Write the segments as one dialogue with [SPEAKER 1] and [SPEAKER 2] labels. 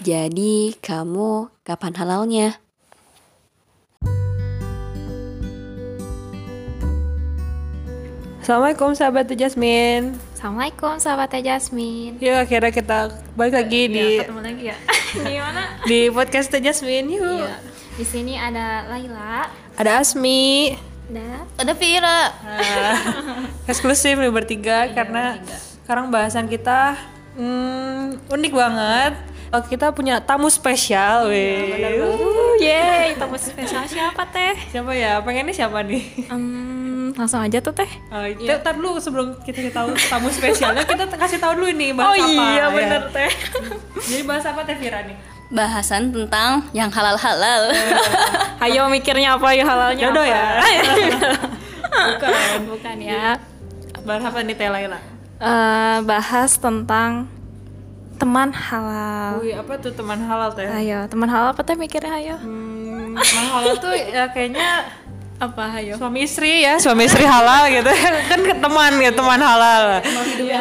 [SPEAKER 1] Jadi kamu kapan halalnya?
[SPEAKER 2] Assalamualaikum sahabat Jasmine.
[SPEAKER 3] Assalamualaikum sahabat Jasmine.
[SPEAKER 2] Yuk akhirnya kita balik lagi di
[SPEAKER 3] Ya, ketemu lagi ya. Gimana?
[SPEAKER 2] di podcast Jasmine. Yuk.
[SPEAKER 3] Iya. Di sini ada Laila,
[SPEAKER 2] Ada Asmi.
[SPEAKER 3] ada
[SPEAKER 1] Ada Vira.
[SPEAKER 2] Nah, eksklusif nih bertiga karena sekarang bahasan kita hmm, unik banget. Oh, kita punya tamu spesial, weh.
[SPEAKER 3] Uh, yeay, tamu spesial siapa teh?
[SPEAKER 2] Siapa ya? Pengennya siapa nih?
[SPEAKER 3] Hmm, langsung aja tuh teh.
[SPEAKER 2] Oh, itu ntar dulu sebelum kita tahu tamu spesialnya kita kasih tahu dulu ini bahas
[SPEAKER 3] Oh
[SPEAKER 2] apa.
[SPEAKER 3] iya,
[SPEAKER 2] ya.
[SPEAKER 3] bener, Teh.
[SPEAKER 2] Jadi bahas apa Teh Vira nih?
[SPEAKER 1] Bahasan tentang yang halal-halal.
[SPEAKER 3] Ayo mikirnya apa ya halalnya
[SPEAKER 2] Jodoh
[SPEAKER 3] apa?
[SPEAKER 2] ya? Bukan.
[SPEAKER 3] Bukan ya.
[SPEAKER 2] Bahas apa nih Teh Laila?
[SPEAKER 3] Eh, bahas tentang teman halal.
[SPEAKER 2] Wih, apa tuh teman halal Teh?
[SPEAKER 3] Ayo, teman halal apa teh mikirnya ayo?
[SPEAKER 2] Hmm, teman halal tuh ya kayaknya
[SPEAKER 3] Apa ayo?
[SPEAKER 2] suami istri ya, suami istri halal gitu. kan teman ya, teman halal.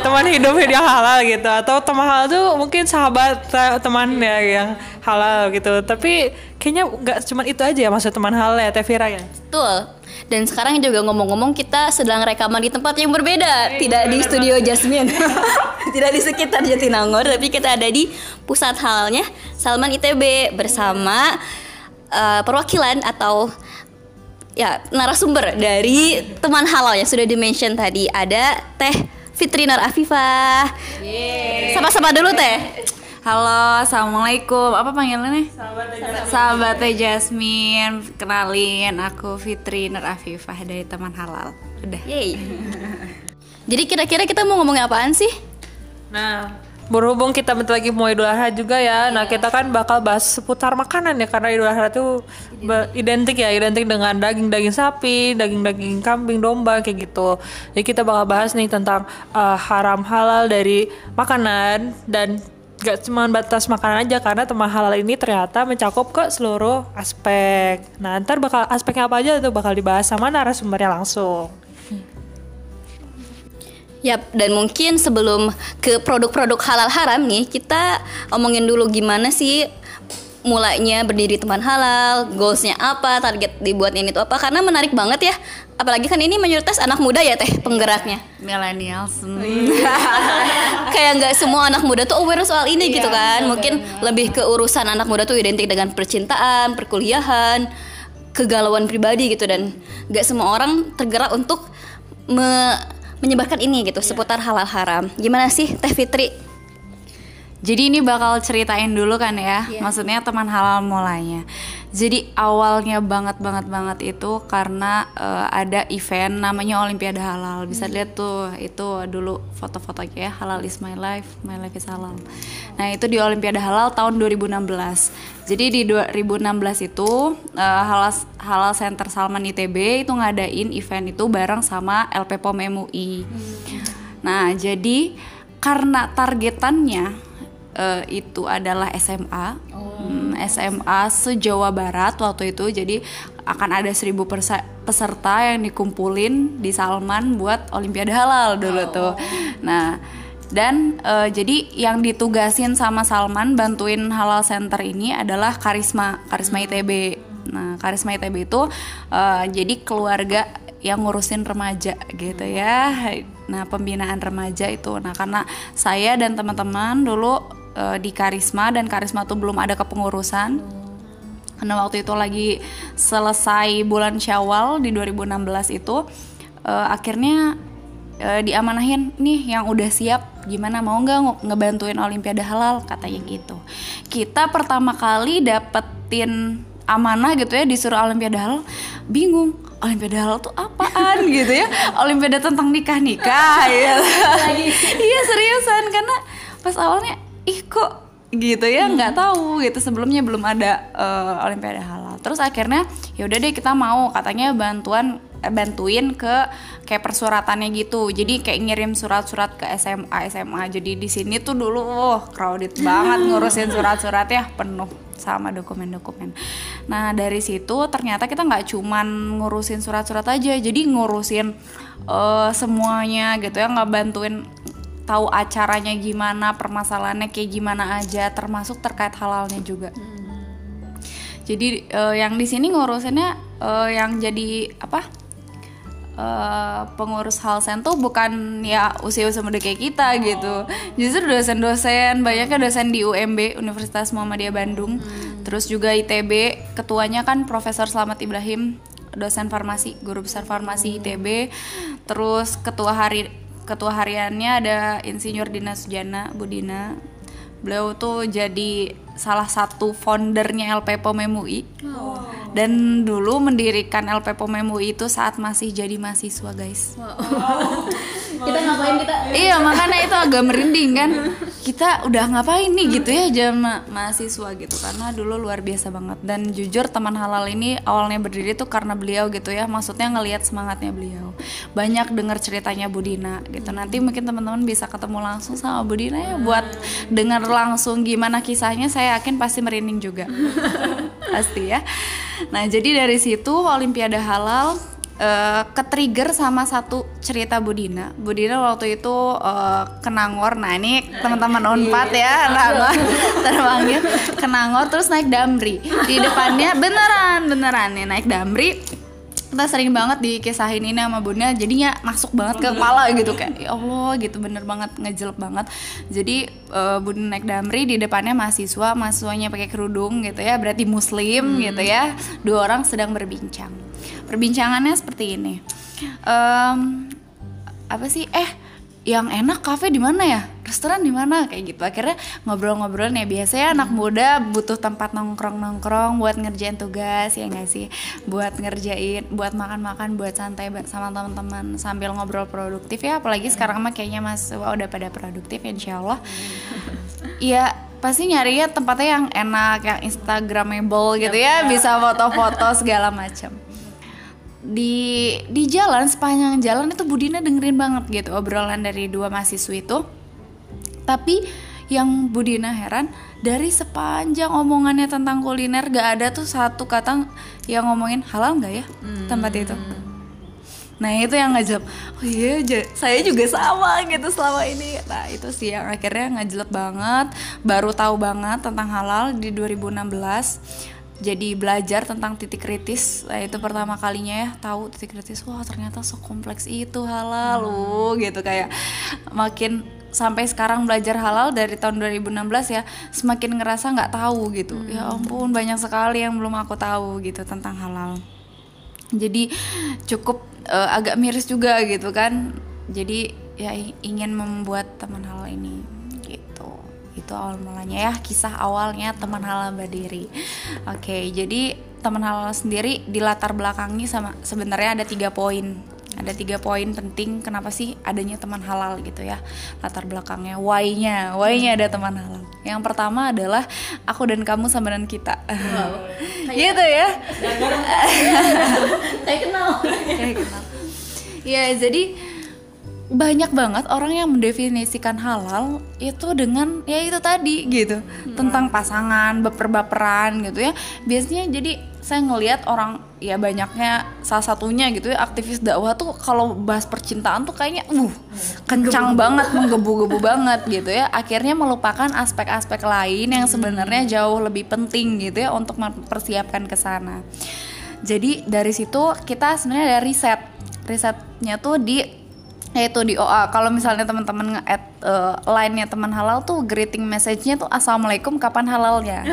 [SPEAKER 2] Teman hidup yang halal gitu atau teman halal tuh mungkin sahabat te- teman ya yang halal gitu. Tapi kayaknya nggak cuma itu aja ya maksud teman halal ya Teh Vira ya.
[SPEAKER 1] Betul. Dan sekarang juga ngomong-ngomong kita sedang rekaman di tempat yang berbeda, tidak di studio Jasmine, tidak di sekitar Jatinangor, tapi kita ada di pusat halalnya Salman ITB bersama eh, perwakilan atau ya narasumber dari teman halal yang sudah dimention tadi ada Teh Fitri Nur Afifah. Sama-sama dulu Teh.
[SPEAKER 4] Halo, assalamualaikum. Apa panggilannya? Sahabat Teh Jasmine. Kenalin, aku Fitri Nur Afifah dari teman halal. Udah.
[SPEAKER 1] Yeay. Jadi kira-kira kita mau ngomongin apaan sih?
[SPEAKER 2] Nah, berhubung kita bentar lagi mau Idul Adha juga ya. Nah, kita kan bakal bahas seputar makanan ya karena Idul Adha itu identik ya, identik dengan daging-daging sapi, daging-daging kambing, domba kayak gitu. Jadi kita bakal bahas nih tentang uh, haram halal dari makanan dan gak cuma batas makanan aja karena teman halal ini ternyata mencakup ke seluruh aspek. Nah, ntar bakal aspeknya apa aja tuh bakal dibahas sama narasumbernya langsung.
[SPEAKER 1] Yap, dan mungkin sebelum ke produk-produk halal haram nih, kita omongin dulu gimana sih mulainya berdiri teman halal, goalsnya apa, target dibuat ini tuh apa, karena menarik banget ya. Apalagi kan ini mayoritas anak muda ya teh penggeraknya.
[SPEAKER 4] Millennials. Hmm.
[SPEAKER 1] Kayak nggak semua anak muda tuh aware soal ini gitu kan. Mungkin lebih ke urusan anak muda tuh identik dengan percintaan, perkuliahan, kegalauan pribadi gitu dan nggak semua orang tergerak untuk me- menyebarkan ini gitu seputar halal haram. Gimana sih Teh Fitri?
[SPEAKER 4] Jadi ini bakal ceritain dulu kan ya, maksudnya teman halal mulainya. Jadi awalnya banget banget banget itu karena eh, ada event namanya Olimpiade Halal. Bisa lihat tuh itu dulu foto-fotonya ya, Halal is my life, my life is halal. Nah itu di Olimpiade Halal tahun 2016. Jadi di 2016 itu eh, Halal Halal Center Salman ITB itu ngadain event itu bareng sama LP POM MUI. Nah jadi karena targetannya eh, itu adalah SMA, Hmm, SMA se-Jawa Barat waktu itu. Jadi akan ada seribu peserta yang dikumpulin di Salman buat Olimpiade Halal dulu tuh. Nah dan eh, jadi yang ditugasin sama Salman bantuin Halal Center ini adalah Karisma Karisma ITB. Nah Karisma ITB itu eh, jadi keluarga yang ngurusin remaja gitu ya. Nah, pembinaan remaja itu. Nah, karena saya dan teman-teman dulu eh, di Karisma dan Karisma tuh belum ada kepengurusan. Karena waktu itu lagi selesai bulan Syawal di 2016 itu eh, akhirnya eh, diamanahin nih yang udah siap gimana mau nggak nge- ngebantuin Olimpiade Halal? Katanya gitu. Kita pertama kali dapetin amanah gitu ya disuruh Olimpiade Halal bingung Olimpiade Halal tuh apaan? Gitu ya. Olimpiade tentang nikah nikah ya iya seriusan. Karena pas awalnya ih kok gitu ya? Nggak tahu gitu. Sebelumnya belum ada eh, Olimpiade Halal. Terus akhirnya ya udah deh kita mau. Katanya bantuan eh, bantuin ke kayak persyaratannya gitu. Jadi kayak ngirim surat-surat ke SMA SMA jadi di sini tuh dulu oh crowded banget ngurusin surat-surat ya penuh sama dokumen-dokumen. Nah dari situ ternyata kita nggak cuman ngurusin surat-surat aja, jadi ngurusin eh, semuanya gitu ya, nggak bantuin tahu acaranya gimana permasalahannya kayak gimana aja termasuk terkait halalnya juga. Jadi eh, yang di sini ngurusinnya eh, yang jadi apa eh, pengurus halsen tuh bukan ya usia-usia muda kayak kita gitu. Justru dosen-dosen banyaknya dosen di UMB Universitas Muhammadiyah Bandung. Terus juga ITB ketuanya kan Profesor Slamet Ibrahim dosen farmasi guru besar farmasi ITB terus ketua hari ketua hariannya ada Insinyur Dina Sujana Budina beliau tuh jadi salah satu foundernya LP POM MUI dan dulu mendirikan LP POM MUI itu saat masih jadi mahasiswa guys.
[SPEAKER 1] Kita ngapain kita?
[SPEAKER 4] Iya makanya itu agak merinding kan? Kita udah ngapain nih gitu ya jam ma- mahasiswa gitu. Karena dulu luar biasa banget. Dan jujur teman halal ini awalnya berdiri tuh karena beliau gitu ya. Maksudnya ngelihat semangatnya beliau. Banyak dengar ceritanya Budina gitu. Nanti mungkin teman-teman bisa ketemu langsung sama Budina ya buat dengar langsung gimana kisahnya. Saya yakin pasti merinding juga pasti ya nah jadi dari situ Olimpiade Halal eh, ke-trigger sama satu cerita Budina. Budina waktu itu eh, ke Nangor. Nah, ini teman-teman Unpad ya, Nangor terbangnya ke Nangor terus naik Damri. Di depannya beneran, beneran nih naik Damri. Kita sering banget dikisahin ini sama Bunda, jadinya masuk banget ke kepala gitu kayak ya Allah gitu bener banget ngejelek banget. Jadi eh, Bunda naik Damri di depannya mahasiswa, mahasiswanya pakai kerudung gitu ya, berarti muslim gitu ya. Dua orang sedang berbincang. Perbincangannya seperti ini. Em, apa sih? Eh, yang enak kafe di mana ya? Restoran di mana? Kayak gitu. Akhirnya ngobrol-ngobrol nih. Biasanya anak muda butuh tempat nongkrong-nongkrong buat ngerjain tugas ya nggak sih? Buat ngerjain, buat makan-makan, buat santai sama teman-teman sambil ngobrol produktif ya. Apalagi sekarang mah kayaknya mas wah, udah pada produktif insya Allah. Iya pasti nyari ya tempatnya yang enak, yang instagramable gitu ya, bisa foto-foto segala macam di di jalan sepanjang jalan itu Budina dengerin banget gitu obrolan dari dua mahasiswa itu tapi yang Budina heran dari sepanjang omongannya tentang kuliner gak ada tuh satu kata yang ngomongin halal nggak ya? Tempat itu. Nah itu yang ngajak oh iya saya juga sama gitu selama ini. Nah itu sih yang akhirnya ngajelek banget baru tahu banget tentang halal di 2016 jadi belajar tentang titik kritis. Nah, itu pertama kalinya ya tahu titik kritis wah ternyata sekompleks itu halal loh gitu. Kayak makin sampai sekarang belajar halal dari tahun 2016 ya semakin ngerasa nggak tahu gitu. Ya ampun banyak sekali yang belum aku tahu gitu tentang halal. Jadi cukup eh, agak miris juga gitu kan. Jadi ya ingin membuat teman halal ini gitu itu awal mulanya ya kisah awalnya teman halal berdiri oke jadi teman halal sendiri di latar belakangnya sama sebenarnya ada tiga poin. Ada tiga poin penting kenapa sih adanya teman halal gitu ya latar belakangnya. Why-nya why-nya ada teman halal. Yang pertama adalah aku dan kamu sama dan kita. Gitu ya.
[SPEAKER 1] Saya kenal.
[SPEAKER 4] Kayak kenal. Ya jadi banyak banget orang yang mendefinisikan halal itu dengan ya itu tadi gitu. Tentang pasangan baper-baperan gitu ya. Biasanya jadi saya ngelihat orang ya banyaknya salah satunya gitu ya aktivis dakwah tuh kalau bahas percintaan tuh kayaknya uh kencang banget menggebu-gebu banget gitu ya. Akhirnya melupakan aspek-aspek lain yang sebenarnya jauh lebih penting gitu ya untuk mempersiapkan ke sana. Jadi dari situ kita sebenarnya ada riset. Risetnya tuh di yaitu di OA kalau misalnya teman-teman nge-add eh, line-nya teman halal tuh greeting message-nya tuh assalamualaikum kapan halalnya?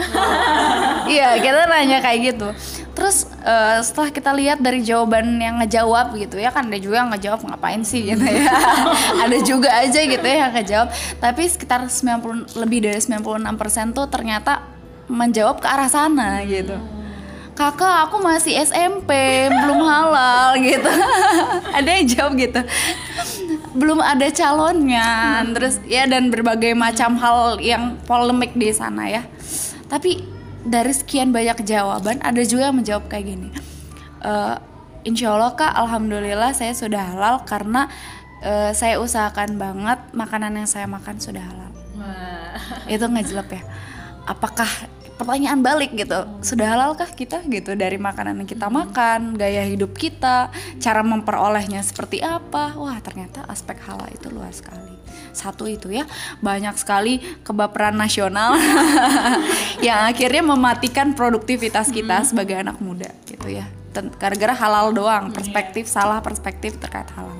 [SPEAKER 4] Iya kita nanya kayak gitu. Terus eh, setelah kita lihat dari jawaban yang ngejawab gitu ya kan ada juga yang ngejawab ngapain sih? gitu ya. Ada juga aja gitu ya yang ngejawab. Tapi sekitar 90 lebih dari 96% tuh ternyata menjawab ke arah sana gitu kakak aku masih SMP belum halal gitu. Ada yang jawab gitu. Belum ada calonnya terus ya dan berbagai macam hal yang polemik di sana ya. Tapi dari sekian banyak jawaban ada juga yang menjawab kayak gini. "Eh, insya Allah kak alhamdulillah saya sudah halal karena eh, saya usahakan banget makanan yang saya makan sudah halal. Itu ngejelep ya. Apakah pertanyaan balik gitu. Sudah halalkah kita gitu dari makanan yang kita makan gaya hidup kita cara memperolehnya seperti apa? Wah ternyata aspek halal itu luas sekali. Satu itu ya banyak sekali kebaperan nasional yang akhirnya mematikan produktivitas kita sebagai anak muda gitu ya. Gara-gara halal doang perspektif salah perspektif terkait halal.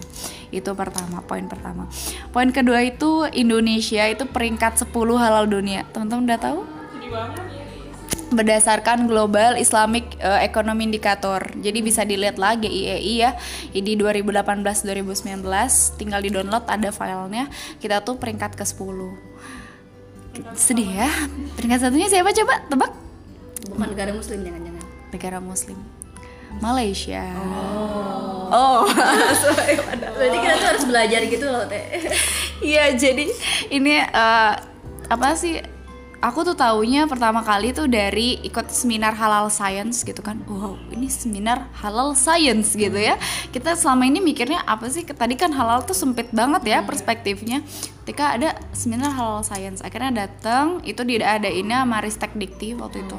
[SPEAKER 4] Itu pertama poin pertama. Poin kedua itu Indonesia itu peringkat 10 halal dunia. Teman-teman udah tahu berdasarkan Global Islamic eh, Economy Indicator. Jadi bisa dilihat lah GIEI ya. Di 2018 2019 tinggal di-download ada filenya. Kita tuh peringkat ke-10. Sedih ya. Peringkat satunya siapa coba? Tebak?
[SPEAKER 1] Bukan negara muslim jangan-jangan.
[SPEAKER 4] Negara muslim. Malaysia.
[SPEAKER 1] Oh, berarti kita tuh harus belajar gitu loh teh.
[SPEAKER 4] Iya, jadi ini eh, apa sih? Aku tuh taunya pertama kali tuh dari ikut seminar halal science gitu kan. Wow, ini seminar halal science gitu ya. Kita selama ini mikirnya apa sih? Tadi kan halal tuh sempit banget ya perspektifnya. Ketika ada seminar halal science, akhirnya datang itu diadainnya sama Ristek Dikti waktu itu.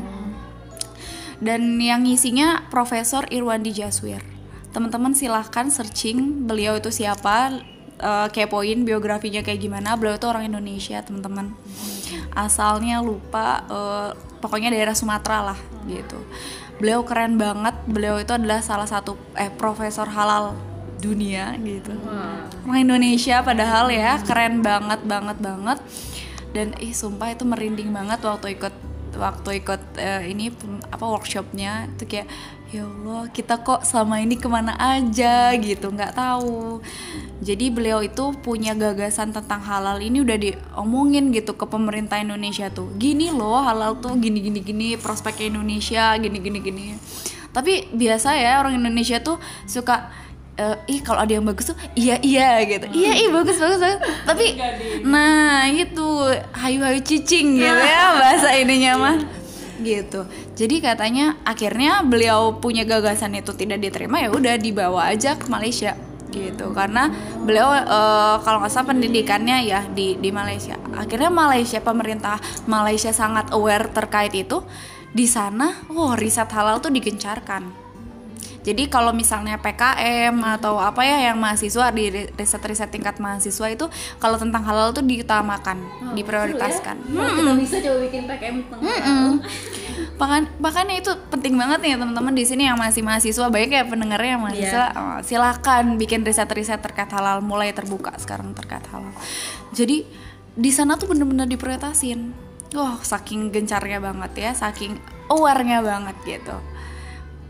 [SPEAKER 4] Dan yang ngisinya Profesor Irwandi Jaswir. Teman-teman silahkan searching beliau itu siapa, eh, kepoin biografinya kayak gimana. Beliau itu orang Indonesia, teman-teman. Asalnya lupa, eh, pokoknya daerah Sumatera lah gitu. Beliau keren banget. Beliau itu adalah salah satu eh profesor halal dunia gitu. Orang Indonesia padahal ya keren banget banget banget. Dan ih sumpah itu merinding banget waktu ikut waktu ikut eh, ini apa workshopnya itu kayak ya Allah kita kok selama ini ke mana aja gitu nggak tahu. Jadi beliau itu punya gagasan tentang halal ini udah diomongin gitu ke pemerintah Indonesia tuh. Gini loh halal tuh gini gini gini prospeknya Indonesia gini gini gini. Tapi biasa ya orang Indonesia tuh suka eh, ih kalau ada yang bagus tuh iya iya gitu. Iya iya bagus bagus bagus. Tapi nah itu hayu hayu cicing gitu ya bahasa ininya mah gitu. Jadi katanya akhirnya beliau punya gagasan itu tidak diterima ya udah dibawa aja ke Malaysia gitu. Karena beliau eh, kalau nggak salah pendidikannya ya di di Malaysia. Akhirnya Malaysia pemerintah Malaysia sangat aware terkait itu. Di sana wow riset halal tuh digencarkan jadi kalau misalnya PKM atau apa ya yang mahasiswa di ri- riset-riset tingkat mahasiswa itu kalau tentang halal tuh diutamakan, diprioritaskan.
[SPEAKER 1] Kita bisa coba bikin PKM tentang
[SPEAKER 4] Mm-mm. Bahkan bahkan itu penting banget nih teman-teman di sini yang masih mahasiswa banyak ya pendengarnya yang mahasiswa eh, silakan bikin riset-riset terkait halal mulai terbuka sekarang terkait halal. Jadi di sana tuh bener-bener diprioritasin. Wah saking gencarnya banget ya, saking aware-nya banget gitu.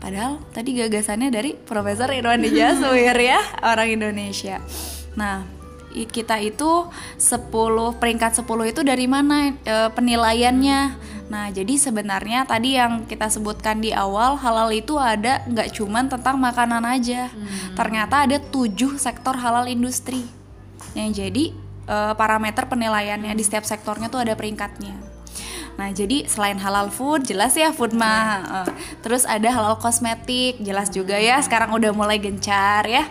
[SPEAKER 4] Padahal tadi gagasannya dari Profesor Irwan Jaswir ya, orang Indonesia. Nah, kita itu 10 peringkat 10 itu dari mana e, penilaiannya? Nah, jadi sebenarnya tadi yang kita sebutkan di awal halal itu ada nggak cuman tentang makanan aja. Ternyata ada tujuh sektor halal industri. Yang jadi e, parameter penilaiannya di setiap sektornya tuh ada peringkatnya. Nah, jadi selain halal food, jelas ya food mah. Eh, Terus ada halal kosmetik, jelas juga ya. Sekarang udah mulai gencar ya.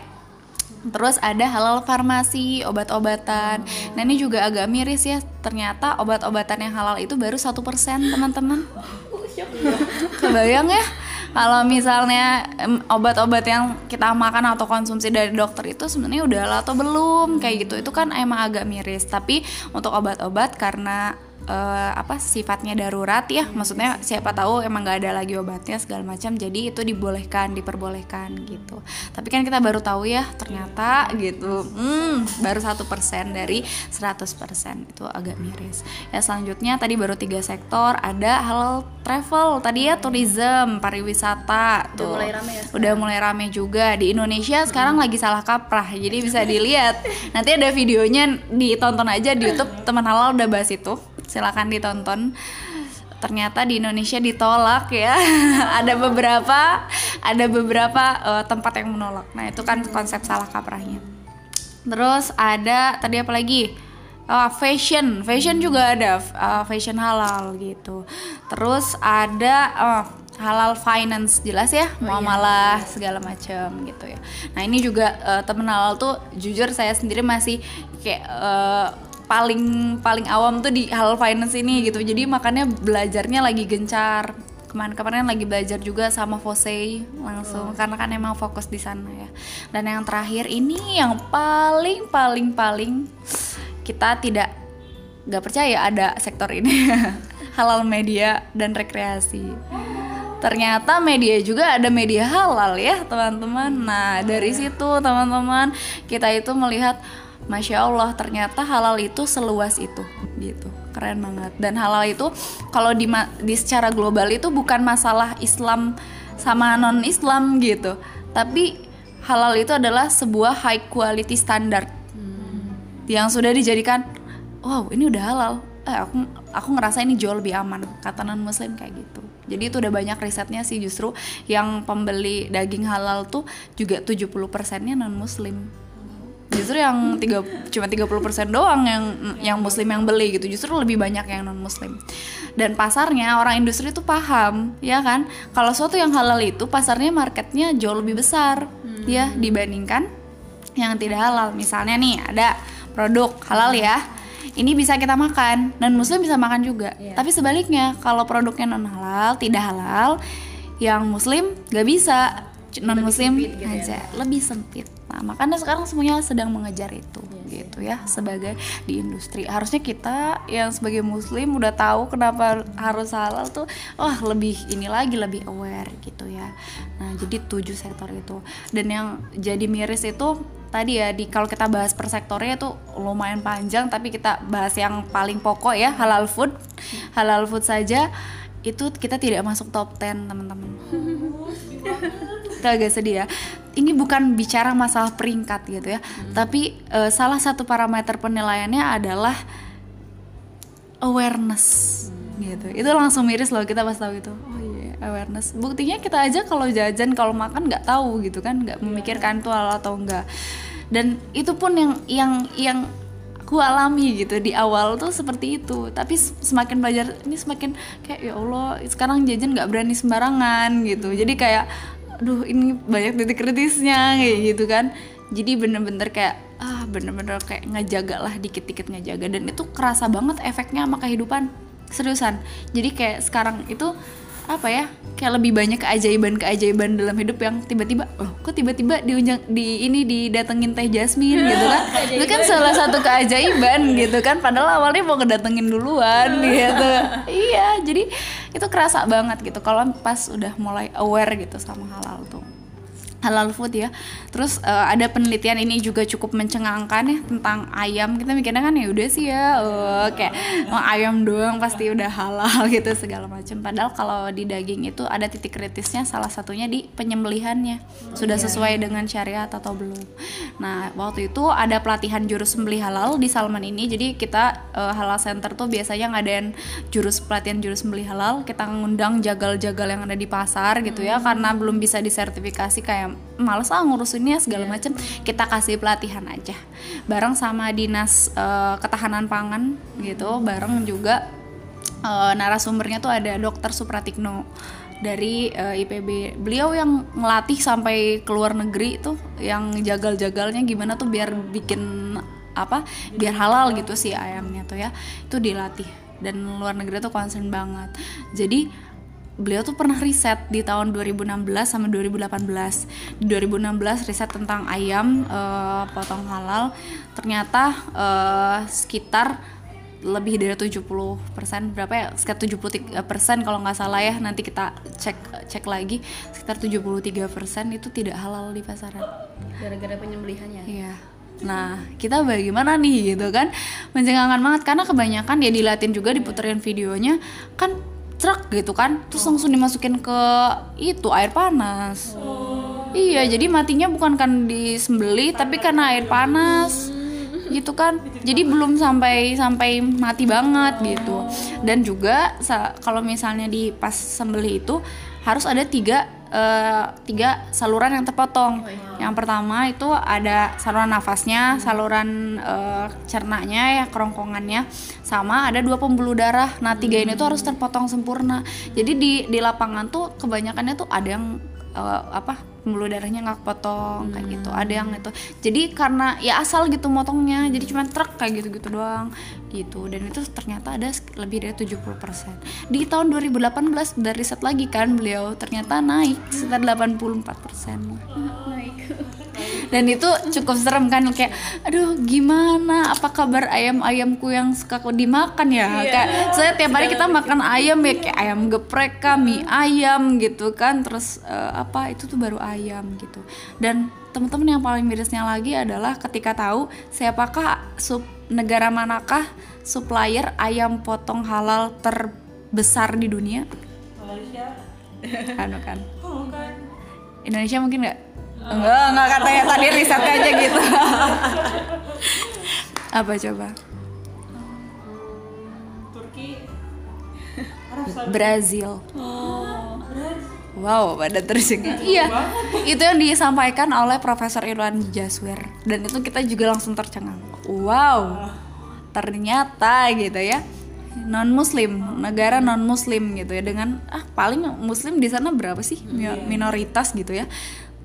[SPEAKER 4] Terus ada halal farmasi, obat-obatan. Nah ini juga agak miris ya. Ternyata obat-obatan yang halal itu baru satu persen teman-teman. Kebayang ya? Kalau misalnya obat-obat yang kita makan atau konsumsi dari dokter itu sebenarnya udah halal atau belum kayak gitu itu kan emang agak miris. Tapi untuk obat-obat karena eh, apa sifatnya darurat ya. Maksudnya siapa tahu emang nggak ada lagi obatnya segala macam. Jadi itu dibolehkan diperbolehkan gitu. Tapi kan kita baru tahu ya ternyata gitu. Hmm, baru satu persen dari 100% itu agak miris. Ya selanjutnya tadi baru tiga sektor. Ada halal travel. Tadi ya tourism pariwisata. Tuh.
[SPEAKER 1] mulai rame ya
[SPEAKER 4] udah mulai rame juga. Di Indonesia sekarang lagi salah kaprah. Jadi bisa dilihat. Nanti ada videonya ditonton aja di YouTube teman halal udah bahas itu silakan ditonton. Ternyata di Indonesia ditolak ya. Ada beberapa ada beberapa eh, tempat yang menolak. Nah itu kan konsep salah kaprahnya. Terus ada tadi apa lagi? Oh, fashion, fashion juga ada uh, fashion halal gitu. Terus ada oh, halal finance. Jelas ya, muamalah segala macam gitu ya. Nah ini juga uh, temen halal tuh jujur saya sendiri masih kayak uh, paling paling awam tuh di halal finance ini gitu. Jadi makanya belajarnya lagi gencar. Kemarin-kemarin lagi belajar juga sama Fosei langsung karena kan emang fokus di sana ya. Dan yang terakhir ini yang paling paling paling kita tidak nggak percaya ada sektor ini halal media dan rekreasi ternyata media juga ada media halal ya teman-teman nah dari situ teman-teman kita itu melihat masya allah ternyata halal itu seluas itu gitu. Keren banget. Dan halal itu kalau di di secara global itu bukan masalah Islam sama non Islam gitu. Tapi halal itu adalah sebuah high quality standard. Yang sudah dijadikan wow ini udah halal. Eh aku aku ngerasa ini jauh lebih aman kata non muslim kayak gitu. Jadi itu udah banyak risetnya sih justru yang pembeli daging halal tuh juga 70 persennya non muslim justru yang tiga cuma 30% doang yang yang muslim yang beli gitu. Justru lebih banyak yang non muslim dan pasarnya orang industri itu paham ya kan? Kalau suatu yang halal itu pasarnya marketnya jauh lebih besar ya dibandingkan yang tidak halal. Misalnya nih ada produk halal ya. Ini bisa kita makan. Dan muslim bisa makan juga. Tapi sebaliknya kalau produknya non halal tidak halal yang muslim gak bisa non muslim aja lebih sempit. Nah makanya sekarang semuanya sedang mengejar itu gitu ya sebagai di industri. Harusnya kita yang sebagai muslim udah tahu kenapa harus halal tuh wah lebih ini lagi lebih aware gitu ya. Nah jadi tujuh sektor itu. Dan yang jadi miris itu tadi ya di kalau kita bahas per sektornya itu lumayan panjang tapi kita bahas yang paling pokok ya halal food. Halal food saja itu kita tidak masuk top 10 teman-teman itu agak sedih ya. Ini bukan bicara masalah peringkat gitu ya. Tapi eh, salah satu parameter penilaiannya adalah awareness gitu. Itu langsung miris loh kita pas tahu itu. Oh iya awareness. Buktinya kita aja kalau jajan kalau makan nggak tahu gitu kan nggak memikirkan itu halal atau enggak dan itu pun yang yang yang aku alami gitu di awal tuh seperti itu. Tapi semakin belajar ini semakin kayak ya Allah sekarang jajan nggak berani sembarangan gitu. Jadi kayak aduh ini banyak titik kritisnya kayak gitu kan. Jadi bener-bener kayak ah bener-bener kayak ngejaga lah dikit-dikit ngejaga. Dan itu kerasa banget efeknya sama kehidupan. Seriusan. Jadi kayak sekarang itu apa ya kayak lebih banyak keajaiban-keajaiban dalam hidup yang tiba-tiba loh kok tiba-tiba diunjang di ini didatengin teh jasmine gitu kan. Itu kan salah satu keajaiban gitu kan. Padahal awalnya mau kedatengin duluan gitu. Iya jadi itu kerasa banget gitu kalau pas udah mulai aware gitu sama halal tuh halal food ya. Terus eh, ada penelitian ini juga cukup mencengangkan ya tentang ayam. Kita mikirnya kan ya udah sih ya eh, kayak oh, ayam doang pasti udah halal gitu segala macam. Padahal kalau di daging itu ada titik kritisnya salah satunya di penyembelihannya. Sudah sesuai dengan syariat atau belum. Nah, waktu itu ada pelatihan jurus sembelih halal di Salman ini. Jadi kita eh, halal center tuh biasanya ngadain jurus pelatihan jurus sembelih halal. Kita ngundang jagal-jagal yang ada di pasar gitu ya karena belum bisa disertifikasi kayak males ah ngurusinnya segala macam kita kasih pelatihan aja. Bareng sama dinas eh, ketahanan pangan gitu bareng juga eh, narasumbernya tuh ada dokter Supratikno dari eh, IPB beliau yang ngelatih sampai ke luar negeri tuh yang jagal-jagalnya gimana tuh biar bikin apa biar halal gitu sih ayamnya tuh ya. Itu dilatih. Dan luar negeri tuh concern banget. Jadi beliau tuh pernah riset di tahun 2016 sama 2018 di 2016 riset tentang ayam eh, potong halal. Ternyata eh, sekitar lebih dari 70 persen berapa ya? Sekitar 73 persen kalau nggak salah ya. Nanti kita cek cek lagi. Sekitar 73 persen itu tidak halal di pasaran.
[SPEAKER 1] Gara-gara penyembelihannya?
[SPEAKER 4] Iya. Nah, kita bagaimana nih gitu kan? Mencengangkan banget karena kebanyakan ya dilatin juga diputerin videonya. Kan truk gitu kan. Terus langsung dimasukin ke itu air panas. Iya, jadi matinya bukan kan disembeli tapi karena air panas. gitu kan jadi belum sampai sampai mati banget gitu dan juga kalau misalnya di pas sembelih itu harus ada tiga eh, tiga saluran yang terpotong. Yang pertama itu ada saluran nafasnya saluran eh, cernanya ya kerongkongannya. Sama ada dua pembuluh darah. Nah tiga ini tuh harus terpotong sempurna. Jadi di di lapangan tuh kebanyakannya tuh ada yang eh, apa pembuluh darahnya nggak potong kayak gitu. Ada yang itu. Jadi karena ya asal gitu motongnya. Jadi cuma truk kayak gitu gitu doang. Gitu. Dan itu ternyata ada lebih dari 70% di tahun 2018 dari riset lagi kan beliau ternyata naik sekitar 84% dan itu cukup serem kan kayak aduh gimana? Apa kabar ayam ayamku yang suka dimakan ya? Kayak saya tiap hari kita makan ayam ya kayak ayam geprek kah, mie ayam gitu kan. Terus eh, apa itu tuh baru ayam gitu. Dan teman-teman yang paling mirisnya lagi adalah ketika tahu siapakah sub negara manakah supplier ayam potong halal terbesar di dunia? Kan kan. Indonesia mungkin nggak? Enggak enggak katanya tadi risetnya aja gitu. Apa coba? Brazil Wow, pada tersenyum. Iya, itu yang disampaikan oleh Profesor Irwan Jaswer dan itu kita juga langsung tercengang. Wow, ternyata gitu ya non Muslim, negara non Muslim gitu ya dengan ah paling Muslim di sana berapa sih Mi- minoritas gitu ya.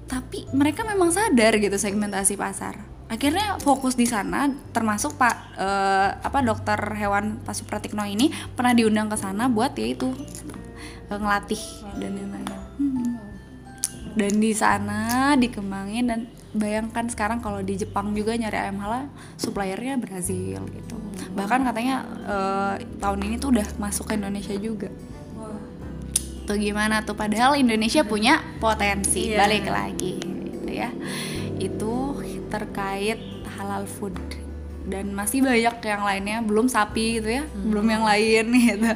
[SPEAKER 4] Tapi mereka memang sadar gitu segmentasi pasar. Akhirnya fokus di sana, termasuk Pak eh, apa dokter hewan Pak Supratikno ini pernah diundang ke sana buat ya itu eh, ngelatih dan lain-lain. Hmm. Dan di sana dikembangin dan bayangkan sekarang kalau di Jepang juga nyari ayam halal suppliernya Brazil gitu. Bahkan katanya eh, tahun ini tuh udah masuk ke Indonesia juga. Tuh gimana tuh padahal Indonesia punya potensi balik lagi gitu ya. Itu terkait halal food dan masih banyak yang lainnya belum sapi gitu ya belum yang lain gitu.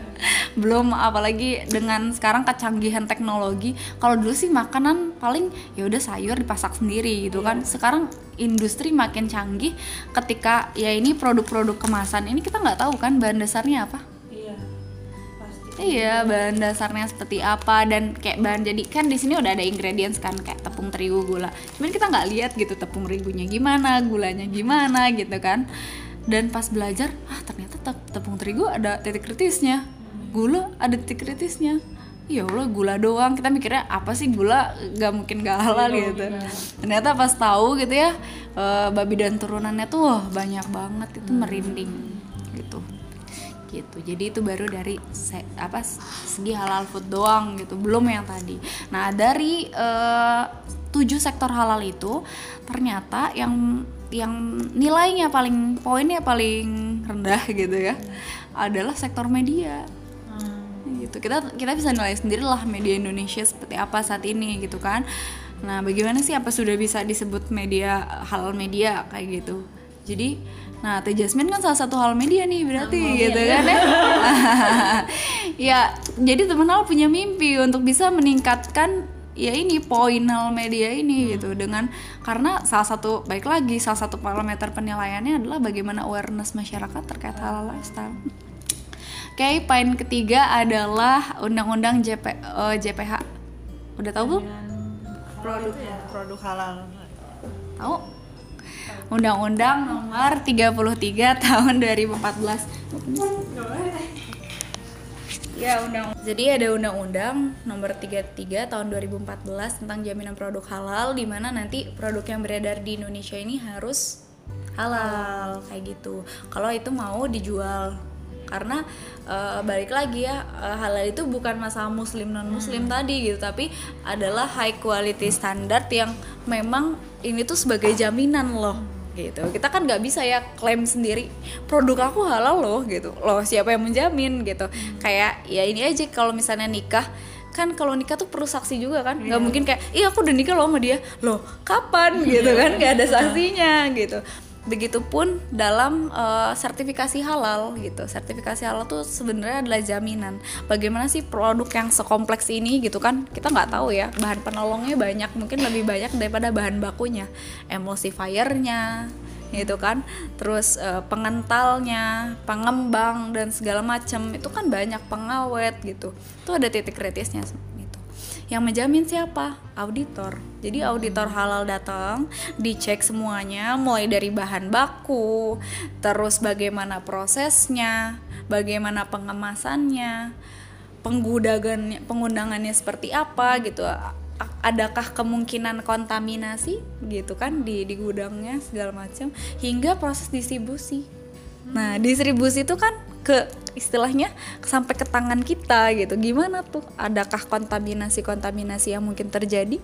[SPEAKER 4] Belum apalagi dengan sekarang kecanggihan teknologi kalau dulu sih makanan paling ya udah sayur dipasak sendiri gitu kan. Sekarang industri makin canggih ketika ya ini produk-produk kemasan. Ini kita nggak tahu kan bahan dasarnya apa Iya, bahan dasarnya seperti apa dan kayak bahan jadi kan di sini udah ada ingredients kan kayak tepung terigu, gula. Cuman kita nggak lihat gitu tepung terigunya gimana, gulanya gimana gitu kan. Dan pas belajar, ah ternyata tep- tepung terigu ada titik kritisnya. Gula ada titik kritisnya. Ya Allah gula doang kita mikirnya apa sih gula gak mungkin gak halal gitu ternyata pas tahu gitu ya eh, babi dan turunannya tuh wah, banyak banget itu merinding gitu gitu. Jadi itu baru dari se- apa segi halal food doang gitu belum yang tadi. Nah dari eh, tujuh sektor halal itu ternyata yang yang nilainya paling poinnya paling rendah gitu ya adalah sektor media. Gitu. Kita kita bisa nilai sendiri lah media Indonesia seperti apa saat ini gitu kan. Nah bagaimana sih apa sudah bisa disebut media halal media kayak gitu? Jadi nah Teh Jasmine kan salah satu halal media nih berarti gitu kan ya ya jadi teman Hal punya mimpi untuk bisa meningkatkan ya ini poin halal media ini gitu dengan karena salah satu baik lagi salah satu parameter penilaiannya adalah bagaimana awareness masyarakat terkait halal lifestyle Oke, poin ketiga adalah Undang-Undang JP, eh, JPH. Udah tahu belum?
[SPEAKER 5] produk halal
[SPEAKER 4] Tahu? Undang-Undang nomor 33 tahun 2014. Ya, undang. Jadi ada undang-undang nomor 33 tahun 2014 tentang jaminan produk halal di mana nanti produk yang beredar di Indonesia ini harus halal kayak gitu. Kalau itu mau dijual karena eh, balik lagi ya eh, halal itu bukan masalah muslim non muslim tadi gitu tapi adalah high quality standard yang memang ini tuh sebagai jaminan loh gitu. Kita kan nggak bisa ya klaim sendiri produk aku halal loh gitu. Loh siapa yang menjamin gitu. Kayak ya ini aja kalau misalnya nikah kan kalau nikah tuh perlu saksi juga kan. Nggak mungkin kayak iya aku udah nikah loh sama dia. Loh kapan gitu kan? Nggak ada saksinya gitu begitupun dalam eh, sertifikasi halal gitu. Sertifikasi halal tuh sebenarnya adalah jaminan. Bagaimana sih produk yang sekompleks ini gitu kan? Kita nggak tahu ya. Bahan penolongnya banyak mungkin lebih banyak daripada bahan bakunya. Emulsifiernya gitu kan? Terus eh, pengentalnya pengembang dan segala macam itu kan banyak pengawet gitu. Itu ada titik kritisnya yang menjamin siapa? Auditor. Jadi auditor halal datang dicek semuanya mulai dari bahan baku terus bagaimana prosesnya bagaimana pengemasannya penggudagannya pengundangannya seperti apa gitu. Adakah kemungkinan kontaminasi? Gitu kan di di gudangnya segala macam hingga proses distribusi. Nah distribusi itu kan ke istilahnya sampai ke tangan kita gitu. Gimana tuh? Adakah kontaminasi kontaminasi yang mungkin terjadi?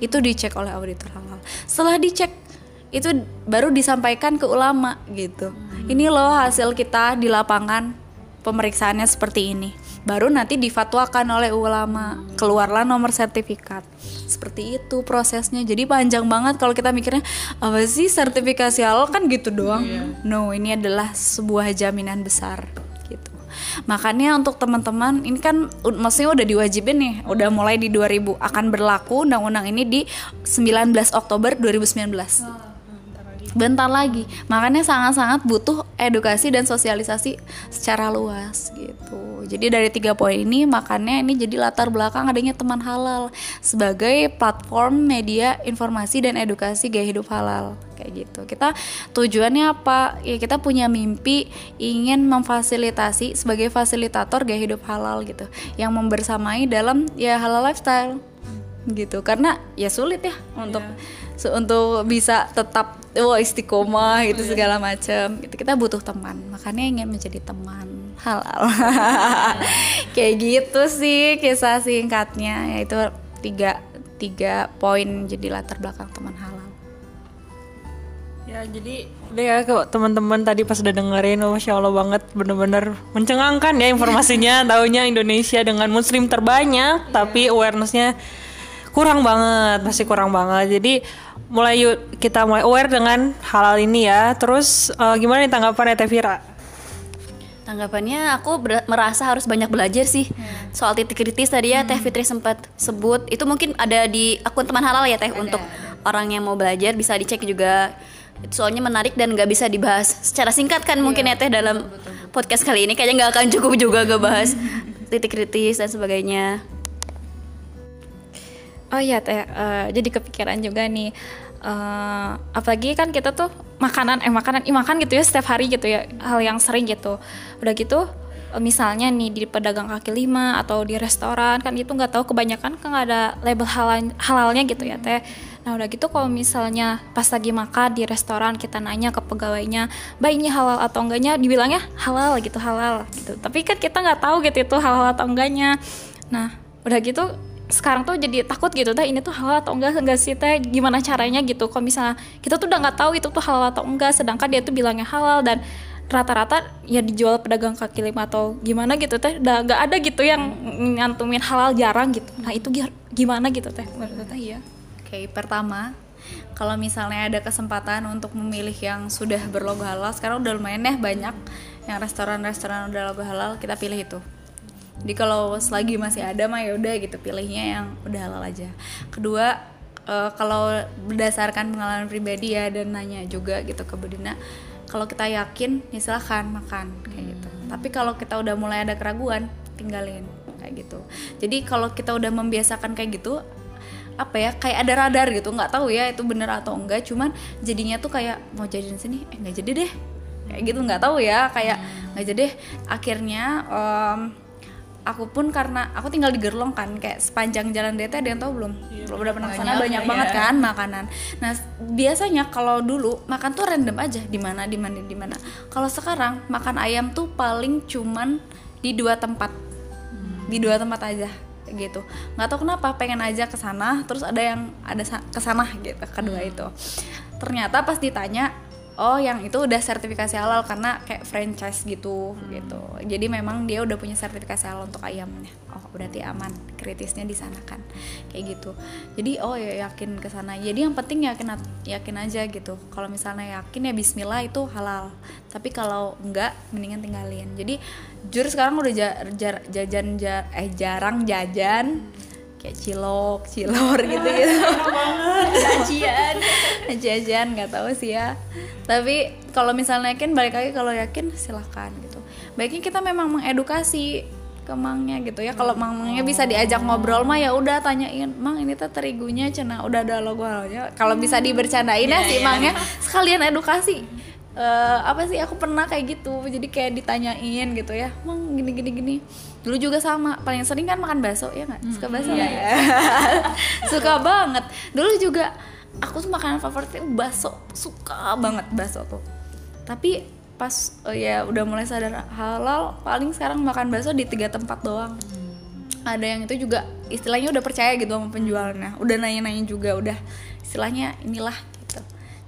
[SPEAKER 4] Itu dicek oleh auditor halal. Setelah dicek itu baru disampaikan ke ulama gitu. Ini loh hasil kita di lapangan pemeriksaannya seperti ini baru nanti difatwakan oleh ulama. Keluarlah nomor sertifikat. Seperti itu prosesnya. Jadi panjang banget kalau kita mikirnya apa sih sertifikasi halal? Kan gitu doang. No ini adalah sebuah jaminan besar gitu. Makanya untuk teman-teman ini kan maksudnya udah diwajibin nih. Udah mulai di 2000 akan berlaku undang-undang ini di 19 Oktober 2019 bentar lagi. Makanya sangat-sangat butuh edukasi dan sosialisasi secara luas gitu. Jadi dari tiga poin ini makanya ini jadi latar belakang adanya teman halal sebagai platform media informasi dan edukasi gaya hidup halal. Kayak gitu. Kita tujuannya apa? Ya kita punya mimpi ingin memfasilitasi sebagai fasilitator gaya hidup halal gitu. Yang membersamai dalam ya halal lifestyle. Gitu. Karena ya sulit ya untuk untuk bisa tetap wah istiqomah gitu segala macam itu kita butuh teman. Makanya ingin menjadi teman halal. Kayak gitu sih kisah singkatnya. Yaitu tiga tiga poin jadi latar belakang teman halal.
[SPEAKER 2] Ya jadi udah ya kok teman-teman tadi pas udah dengerin oh, Masya Allah banget. Bener-bener mencengangkan ya informasinya. Taunya Indonesia dengan muslim terbanyak Tapi awarenessnya kurang banget Masih kurang banget. Jadi mulai yuk kita mulai aware dengan halal ini ya. Terus eh, gimana nih tanggapannya Teh Vira?
[SPEAKER 1] Tanggapannya aku merasa harus banyak belajar sih. Soal titik kritis tadi ya Teh Fitri sempat sebut. Itu mungkin ada di akun teman halal ya Teh untuk orang yang mau belajar bisa dicek juga. Soalnya menarik dan nggak bisa dibahas secara singkat kan mungkin ya Teh dalam podcast kali ini. Kayaknya nggak akan cukup juga gak bahas titik kritis dan sebagainya
[SPEAKER 3] Oh iya teh, eh, jadi kepikiran juga nih. eh, apalagi kan kita tuh makanan, eh makanan, ih makan gitu ya setiap hari gitu ya, hal yang sering gitu. Udah gitu, eh, misalnya nih di pedagang kaki lima atau di restoran kan itu nggak tahu kebanyakan kan nggak ada label halal halalnya gitu ya teh. Nah udah gitu kalau misalnya pas lagi makan di restoran kita nanya ke pegawainya, mbak ini halal atau enggaknya, dibilangnya halal gitu halal gitu. Tapi kan kita nggak tahu gitu itu halal atau enggaknya. Nah udah gitu sekarang tuh jadi takut gitu teh ini tuh halal atau enggak enggak sih teh? Gimana caranya? Gitu. Kalau misalnya kita tuh udah nggak tahu itu tuh halal atau enggak sedangkan dia tuh bilangnya halal dan rata-rata ya dijual pedagang kaki lima atau gimana gitu teh. Udah nggak ada gitu yang ngantumin halal jarang gitu. Nah itu gi- gimana gitu teh? Menurut teh iya.
[SPEAKER 4] Oke, pertama, kalau misalnya ada kesempatan untuk memilih yang sudah berlogo halal, sekarang udah lumayan ya banyak yang restoran-restoran udah logo halal, kita pilih itu. Jadi kalau selagi masih ada mah ya udah gitu pilihnya yang udah halal aja. Kedua, eh, kalau berdasarkan pengalaman pribadi ya dan nanya juga gitu ke Budina, kalau kita yakin ya silahkan makan kayak gitu. Tapi kalau kita udah mulai ada keraguan, tinggalin kayak gitu. Jadi kalau kita udah membiasakan kayak gitu, apa ya kayak ada radar gitu nggak tahu ya itu bener atau enggak cuman jadinya tuh kayak mau jadiin sini eh nggak jadi deh kayak gitu nggak tahu ya kayak nggak jadi deh akhirnya em, aku pun karena aku tinggal di Gerlong kan kayak sepanjang jalan DT ada yang tahu belum? Belum udah pernah ke sana banyak banget kan makanan. Nah biasanya kalau dulu makan tuh random aja di mana di mana di mana. Kalau sekarang makan ayam tuh paling cuman di dua tempat. Di dua tempat aja gitu. Nggak tahu kenapa pengen aja ke sana terus ada yang ada sa- ke sana gitu kedua itu. Ternyata pas ditanya oh yang itu udah sertifikasi halal karena kayak franchise gitu gitu. Jadi memang dia udah punya sertifikasi halal untuk ayamnya. Oh berarti aman kritisnya di sana kan kayak gitu. Jadi oh ya yakin ke sana. Jadi yang penting yakin yakin aja gitu. Kalau misalnya yakin ya Bismillah itu halal. Tapi kalau enggak mendingan tinggalin. Jadi jujur sekarang udah ja- jar- jajan ja- eh jarang jajan kayak cilok, cilor gitu gitu. Jajan, jajan nggak tahu sih ya. Tapi kalau misalnya yakin balik lagi kalau yakin silahkan gitu. Baiknya kita memang mengedukasi ke mangnya gitu ya. Kalau mang-mangnya bisa diajak ngobrol mah ya udah tanyain, "Mang, ini tuh terigunya cina udah ada logo halalnya." Kalau bisa dibercandain ya si mangnya sekalian edukasi. Eh, apa sih aku pernah kayak gitu jadi kayak ditanyain gitu ya mang gini gini gini dulu juga sama paling sering kan makan bakso ya nggak? Suka bakso nggak? ya suka banget. Dulu juga aku tuh makanan favoritnya bakso suka banget bakso tuh. Tapi pas eh, ya udah mulai sadar halal paling sekarang makan bakso di tiga tempat doang. Ada yang itu juga istilahnya udah percaya gitu sama penjualnya udah nanya-nanya juga udah istilahnya inilah gitu.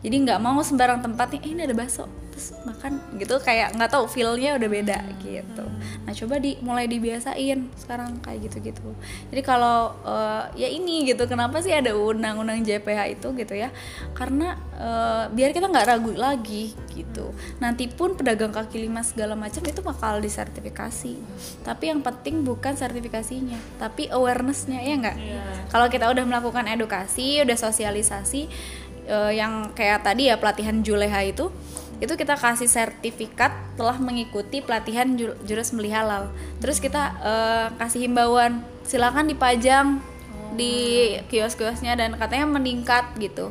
[SPEAKER 4] Jadi nggak mau sembarang tempat nih eh, ini ada bakso terus makan gitu kayak nggak tahu feelnya udah beda gitu. nah coba di mulai dibiasain sekarang kayak gitu gitu jadi kalau eh, ya ini gitu kenapa sih ada undang-undang JPH itu gitu ya? Karena eh, biar kita nggak ragu lagi gitu. Nanti pun pedagang kaki lima segala macam itu bakal disertifikasi. Tapi yang penting bukan sertifikasinya tapi awarenessnya ya nggak? Kalau kita udah melakukan edukasi udah sosialisasi eh, yang kayak tadi ya pelatihan Juleha itu itu kita kasih sertifikat telah mengikuti pelatihan ju- jurus beli halal. Terus kita eh, kasih himbauan silakan dipajang di kios-kiosnya dan katanya meningkat gitu.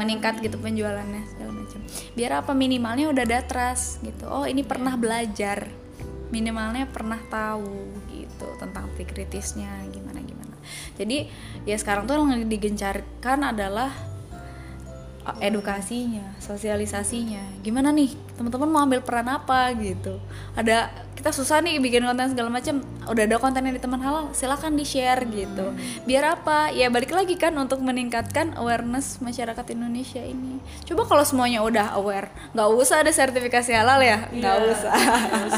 [SPEAKER 4] Meningkat gitu penjualannya segala macam. Biar apa minimalnya udah ada trust gitu. Oh ini pernah belajar. Minimalnya pernah tahu gitu tentang kritisnya gimana gimana jadi ya sekarang tuh yang digencarkan adalah uh, edukasinya, sosialisasinya. Gimana nih, teman-teman mau ambil peran apa gitu? Ada kita susah nih bikin konten segala macam. Udah ada kontennya di teman halal, silakan di share gitu. Biar apa? Ya balik lagi kan untuk meningkatkan awareness masyarakat Indonesia ini. Coba kalau semuanya udah aware, nggak usah ada sertifikasi halal ya, nggak usah,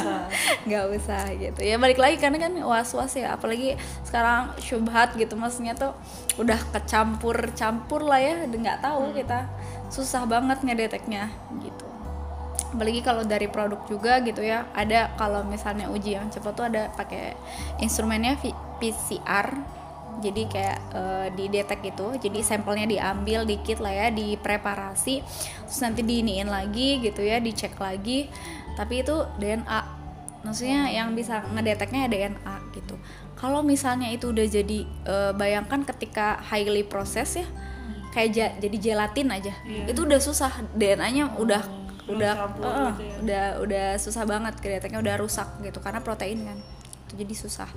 [SPEAKER 4] nggak usah gitu. Ya balik lagi karena kan was-was ya, apalagi sekarang syubhat gitu, maksudnya tuh udah kecampur-campur lah ya, nggak tahu kita susah banget ngedeteknya gitu apalagi kalau dari produk juga gitu ya ada kalau misalnya uji yang cepat tuh ada pakai instrumennya PCR jadi kayak eh, didetek gitu. Jadi sampelnya diambil dikit lah ya dipreparasi. Terus nanti diiniin lagi gitu ya dicek lagi. Tapi itu DNA maksudnya yang bisa ngedeteknya DNA gitu. Kalau misalnya itu udah jadi eh, bayangkan ketika highly process ya kayak ja- jadi gelatin aja. Itu udah susah DNA-nya udah udah eh, udah udah susah banget kedeteknya udah rusak gitu karena protein kan itu jadi susah.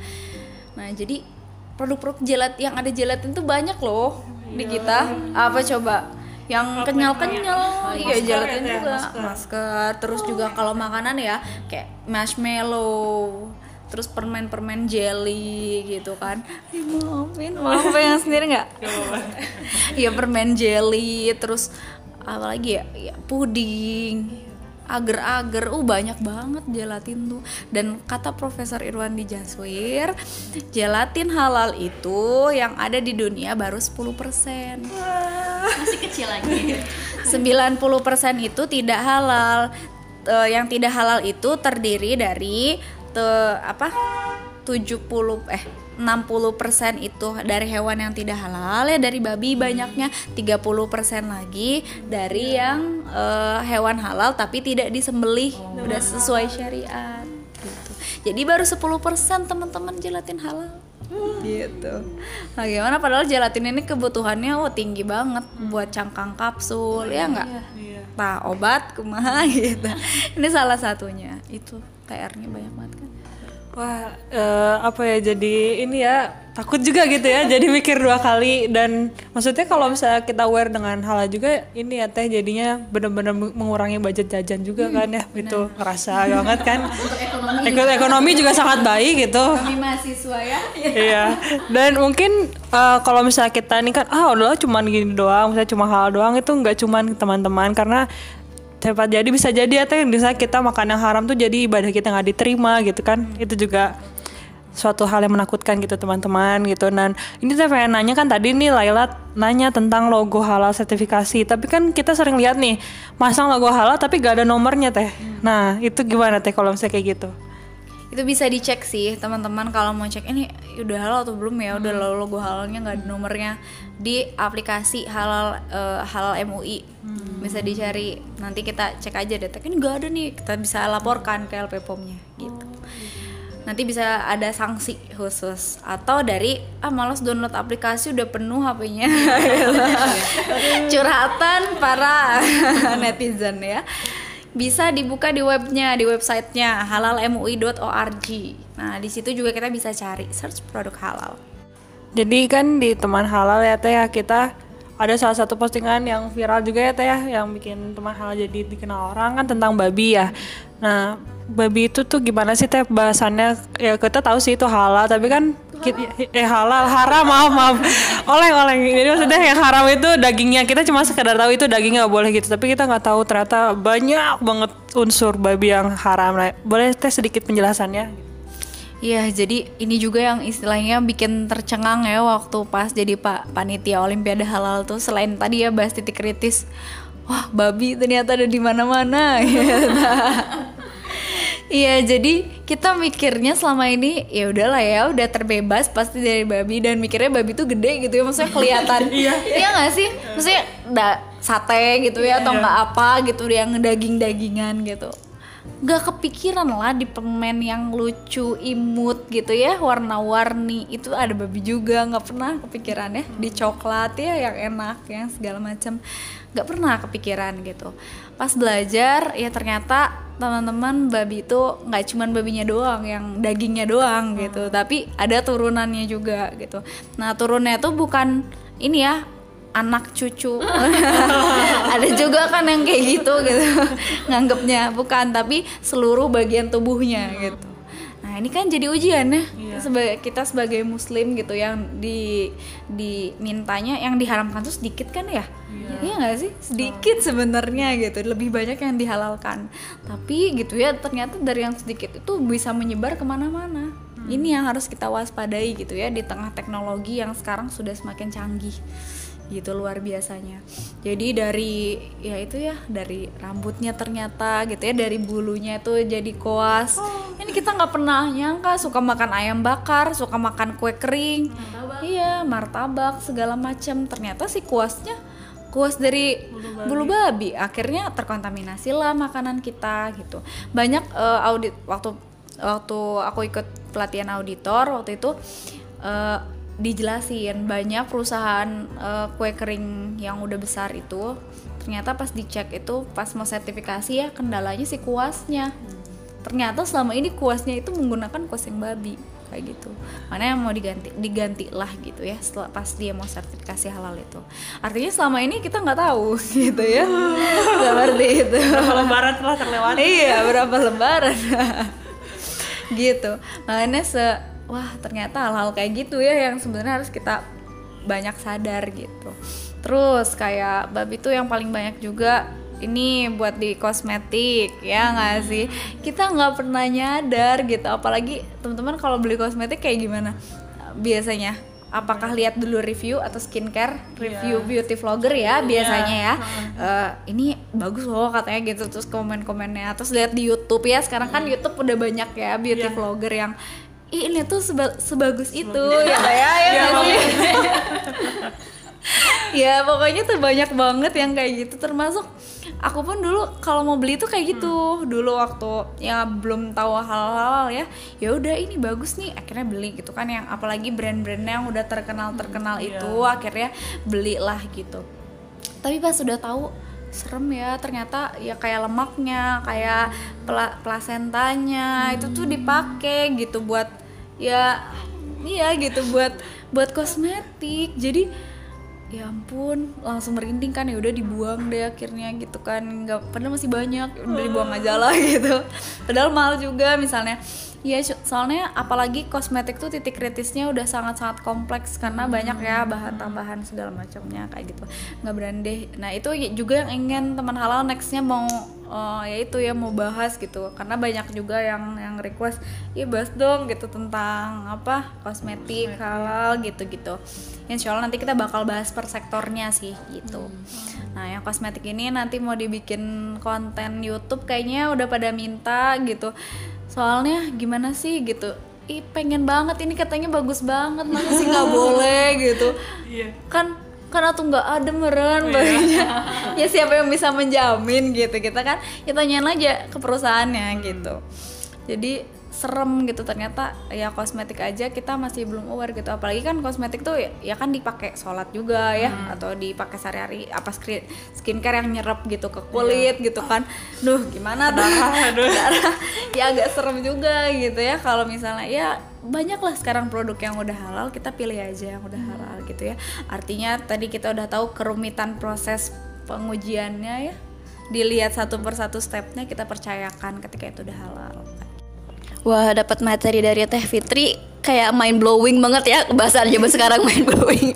[SPEAKER 4] Nah jadi produk-produk jelat yang ada gelatin tuh banyak loh di kita. Apa coba? Yang kenyal-kenyal iya gelatin juga. Masker. Terus juga kalau makanan ya kayak marshmallow terus permen-permen jelly gitu kan. Maafin maaf yang sendiri nggak? Iya permen jelly terus apa lagi ya, ya puding agar-agar uh banyak banget gelatin tuh dan kata Profesor Irwan di Jaswir gelatin halal itu yang ada di dunia baru 10%
[SPEAKER 1] Masih kecil lagi.
[SPEAKER 4] 90% itu tidak halal. Eh, yang tidak halal itu terdiri dari te- apa? 70 eh 60% itu dari hewan yang tidak halal ya dari babi banyaknya. 30% lagi dari yang eh, hewan halal tapi tidak disembelih udah sesuai syariat gitu. Jadi baru 10% teman-teman gelatin halal. Gitu. Nah gimana? Padahal gelatin ini kebutuhannya wah tinggi banget buat cangkang kapsul ya nggak? Nah obat kumaha gitu. Ini salah satunya. Itu PR-nya banyak banget kan.
[SPEAKER 2] Wah, eh, apa ya jadi ini ya takut juga gitu ya. jadi mikir dua kali dan maksudnya kalau misalnya kita aware dengan hal juga ini ya teh jadinya benar-benar mengurangi budget jajan juga kan ya. Itu ngerasa banget kan. Ekonomi. ekonomi juga sangat baik gitu.
[SPEAKER 4] Kami mahasiswa ya.
[SPEAKER 2] iya. Dan mungkin eh, kalau misalnya kita nih kan ah udah cuman gini doang, misalnya cuma hal doang itu nggak cuman teman-teman karena cepat jadi bisa jadi ya teh. Misalnya kita makan yang haram tuh jadi ibadah kita nggak diterima gitu kan. Itu juga suatu hal yang menakutkan gitu teman-teman gitu. Dan ini saya pengen nanya kan tadi nih Laila nanya tentang logo halal sertifikasi. Tapi kan kita sering lihat nih masang logo halal tapi gak ada nomornya teh. Nah itu gimana teh kalau misalnya kayak gitu
[SPEAKER 4] Itu bisa dicek sih teman-teman kalau mau cek ini udah halal atau belum ya? Udah logo halalnya nggak ada nomornya. Di aplikasi halal eh, halal MUI bisa dicari nanti kita cek aja deh. Ini nggak ada nih kita bisa laporkan ke LP POM-nya gitu. Nanti bisa ada sanksi khusus. Atau dari ah malas download aplikasi udah penuh HP-nya curhatan para netizen ya bisa dibuka di webnya di websitenya halalmui.org nah di situ juga kita bisa cari search produk halal.
[SPEAKER 2] Jadi kan di teman halal ya teh ya kita ada salah satu postingan yang viral juga ya teh ya yang bikin teman halal jadi dikenal orang kan tentang babi ya. Nah babi itu tuh gimana sih teh bahasannya? Ya kita tahu sih itu halal tapi kan eh halal haram maaf maaf. Oleng oleng jadi maksudnya yang haram itu dagingnya. Kita cuma sekedar tahu itu dagingnya nggak boleh gitu. Tapi kita nggak tahu ternyata banyak banget unsur babi yang haram. Nah, boleh teh sedikit penjelasannya?
[SPEAKER 4] Iya, jadi ini juga yang istilahnya bikin tercengang ya waktu pas jadi Pak panitia Olimpiade Halal tuh. Selain tadi ya bahas titik kritis. Wah, babi ternyata ada di mana-mana. Iya, jadi kita mikirnya selama ini ya udahlah ya, udah terbebas pasti dari babi dan mikirnya babi tuh gede gitu ya, maksudnya kelihatan. iya. Iya nggak sih? Maksudnya da, sate gitu ya atau nggak apa gitu yang daging-dagingan gitu gak kepikiran lah di permen yang lucu imut gitu ya warna-warni itu ada babi juga nggak pernah kepikiran ya di coklat ya yang enak yang segala macam nggak pernah kepikiran gitu pas belajar ya ternyata teman-teman babi itu nggak cuman babinya doang yang dagingnya doang gitu. Tapi ada turunannya juga gitu. Nah turunnya tuh bukan ini ya anak cucu. Ada juga kan yang kayak gitu gitu nganggapnya bukan tapi seluruh bagian tubuhnya gitu nah ini kan jadi ujian ya. Sebagai kita sebagai muslim gitu yang di dimintanya yang diharamkan tuh sedikit kan ya? Iya. Nggak sih? Sedikit sebenarnya gitu. Lebih banyak yang dihalalkan. Tapi gitu ya ternyata dari yang sedikit itu bisa menyebar ke mana-mana. Ini yang harus kita waspadai gitu ya di tengah teknologi yang sekarang sudah semakin canggih gitu luar biasanya. Jadi dari ya itu ya dari rambutnya ternyata gitu ya dari bulunya itu jadi koas. Ini kita nggak pernah nyangka suka makan ayam bakar suka makan kue kering. Iya martabak segala macam. Ternyata si kuasnya kuas dari bulu babi. akhirnya terkontaminasi lah makanan kita gitu. Banyak eh, audit waktu waktu aku ikut pelatihan auditor waktu itu eh, dijelasin. Banyak perusahaan eh, kue kering yang udah besar itu ternyata pas dicek itu pas mau sertifikasi ya kendalanya si kuasnya. Ternyata selama ini kuasnya itu menggunakan kuas yang babi kayak gitu. Mana yang mau diganti diganti lah gitu ya setelah pas dia mau sertifikasi halal itu. Artinya selama ini kita nggak tahu gitu ya seperti itu.
[SPEAKER 2] Lebaran telah terlewati.
[SPEAKER 4] Iya berapa lebaran gitu. Makanya se wah ternyata hal-hal kayak gitu ya yang sebenarnya harus kita banyak sadar gitu. Terus kayak babi itu yang paling banyak juga ini buat di kosmetik ya nggak sih? Kita nggak pernah nyadar gitu apalagi teman-teman kalau beli kosmetik kayak gimana? Biasanya apakah lihat dulu review atau skincare? Review beauty vlogger ya biasanya ya. Eh, ini bagus loh katanya gitu terus komen-komennya. Terus lihat di YouTube ya sekarang kan YouTube udah banyak ya beauty vlogger yang Ih, ini tuh seba- sebagus itu ya ya. ya nggak sih ya. pokoknya tuh banyak banget yang kayak gitu. Termasuk aku pun dulu kalau mau beli tuh kayak gitu. Dulu waktu ya belum tahu hal-hal ya ya udah ini bagus nih akhirnya beli gitu kan. Yang apalagi brand-brandnya yang udah terkenal terkenal itu akhirnya belilah gitu. Tapi pas sudah tahu serem ya. Ternyata ya kayak lemaknya kayak pla- plasentanya itu tuh dipakai gitu buat ya iya gitu buat buat kosmetik. Jadi ya ampun langsung merinding kan ya udah dibuang deh akhirnya gitu kan. Nggak padahal masih banyak ya udah dibuang aja lah gitu. Padahal mahal juga misalnya ya so- soalnya apalagi kosmetik tuh titik kritisnya udah sangat-sangat kompleks karena banyak ya bahan tambahan segala macamnya kayak gitu. Nggak berani nah itu juga yang ingin teman halal nextnya mau eh, ya itu ya mau bahas gitu. Karena banyak juga yang yang request ya bahas dong gitu tentang apa kosmetik halal gitu-gitu. Insya Allah nanti kita bakal bahas per sektornya sih gitu. Nah yang kosmetik ini nanti mau dibikin konten YouTube kayaknya udah pada minta gitu. Soalnya gimana sih gitu? Ih pengen banget ini katanya bagus banget masa sih nggak boleh gitu. Kan karena tuh nggak ada meren banyak. ya siapa yang bisa menjamin gitu kita kan ya tanyain aja ke perusahaannya gitu. Jadi serem gitu. Ternyata ya kosmetik aja kita masih belum aware gitu. Apalagi kan kosmetik tuh ya, ya kan dipakai sholat juga ya atau dipakai sehari-hari apa skin skincare yang nyerap gitu ke kulit gitu kan. Duh gimana tuh? Darah. ya agak serem juga gitu ya. Kalau misalnya ya banyak lah sekarang produk yang udah halal kita pilih aja yang udah halal gitu ya. Artinya tadi kita udah tahu kerumitan proses pengujiannya ya. Dilihat satu persatu stepnya kita percayakan ketika itu udah halal
[SPEAKER 1] Wah, dapat materi dari Teh Fitri kayak mind blowing banget ya bahasa zaman sekarang mind blowing.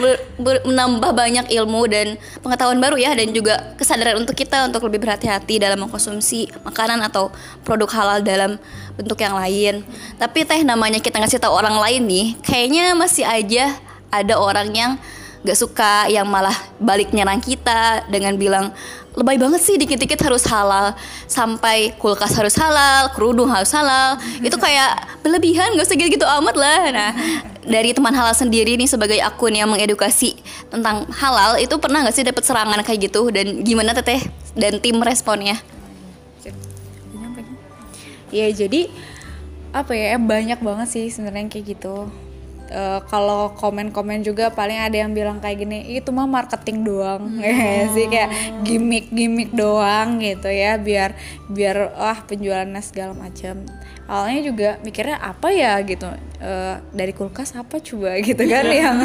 [SPEAKER 1] Ber- ber- menambah banyak ilmu dan pengetahuan baru ya dan juga kesadaran untuk kita untuk lebih berhati-hati dalam mengkonsumsi makanan atau produk halal dalam bentuk yang lain. Tapi teh namanya kita ngasih tahu orang lain nih, kayaknya masih aja ada orang yang gak suka yang malah balik nyerang kita dengan bilang lebay banget sih dikit-dikit harus halal. Sampai kulkas harus halal kerudung harus halal. Itu kayak berlebihan gak usah gitu-gitu amat lah. Nah dari teman halal sendiri nih sebagai akun yang mengedukasi tentang halal itu pernah gak sih dapat serangan kayak gitu? Dan gimana teteh? Dan tim responnya?
[SPEAKER 4] Ya jadi apa ya banyak banget sih sebenarnya kayak gitu Eh, kalau komen-komen juga paling ada yang bilang kayak gini itu mah marketing doang. Ya sih kayak gimmick-gimmick doang gitu ya biar biar wah penjualannya segala macam awalnya juga mikirnya apa ya? gitu. Eh, dari kulkas apa coba? gitu kan yang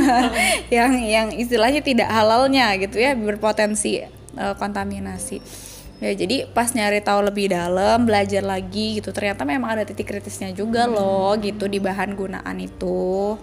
[SPEAKER 4] yang yang istilahnya tidak halalnya gitu ya berpotensi eh, kontaminasi Ya jadi pas nyari tahu lebih dalam, belajar lagi gitu, ternyata memang ada titik kritisnya juga loh gitu di bahan gunaan itu.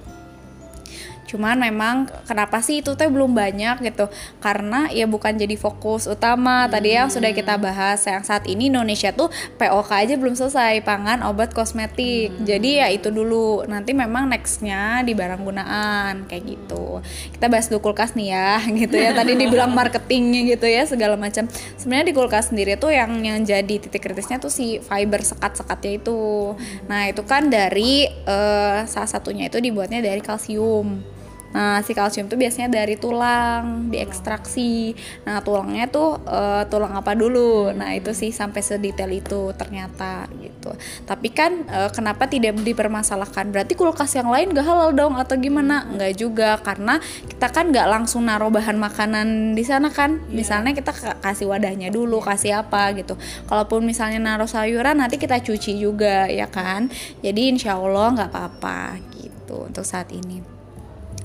[SPEAKER 4] Cuman memang kenapa sih itu teh belum banyak gitu? Karena ya bukan jadi fokus utama. Tadi yang sudah kita bahas yang saat ini Indonesia tuh POK aja belum selesai pangan, obat, kosmetik. Jadi ya itu dulu. Nanti memang nextnya di barang gunaan kayak gitu. Kita bahas dulu kulkas nih ya, gitu ya. Tadi dibilang marketingnya gitu ya segala macam. Sebenarnya di kulkas sendiri tuh yang yang jadi titik kritisnya tuh si fiber sekat-sekatnya itu. Nah itu kan dari eh, salah satunya itu dibuatnya dari kalsium. Nah, si kalsium tuh biasanya dari tulang, diekstraksi. Nah, tulangnya tuh eh, tulang apa dulu? Nah, itu sih sampai sedetail itu ternyata gitu. Tapi kan eh, kenapa tidak dipermasalahkan? Berarti kulkas yang lain gak halal dong atau gimana? Enggak juga karena kita kan nggak langsung naruh bahan makanan di sana kan. Misalnya kita ka- kasih wadahnya dulu, kasih apa gitu. Kalaupun misalnya naruh sayuran nanti kita cuci juga ya kan. Jadi insya Allah nggak apa-apa gitu untuk saat ini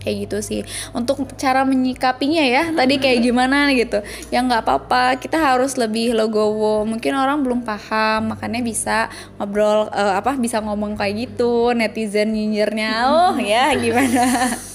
[SPEAKER 4] kayak gitu sih. Untuk cara menyikapinya ya tadi kayak gimana gitu. Ya nggak apa-apa kita harus lebih legowo. Mungkin orang belum paham makanya bisa ngobrol eh, apa bisa ngomong kayak gitu netizen nyinyirnya. Oh ya gimana?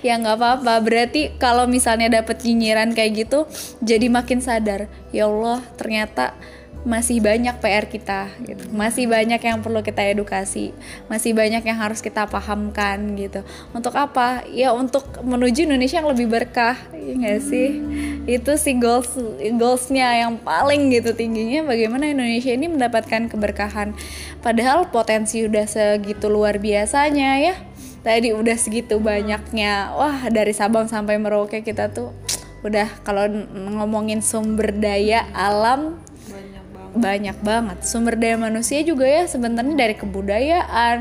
[SPEAKER 4] Ya nggak apa-apa. Berarti kalau misalnya dapet nyinyiran kayak gitu jadi makin sadar ya Allah ternyata masih banyak PR kita gitu. Masih banyak yang perlu kita edukasi, masih banyak yang harus kita pahamkan gitu. Untuk apa? Ya untuk menuju Indonesia yang lebih berkah, ya nggak sih? Itu sih goals goalsnya yang paling gitu tingginya bagaimana Indonesia ini mendapatkan keberkahan. Padahal potensi udah segitu luar biasanya ya. Tadi udah segitu banyaknya. Wah, dari Sabang sampai Merauke kita tuh udah kalau ngomongin sumber daya alam banyak banget. Sumber daya manusia juga ya sebenarnya dari kebudayaan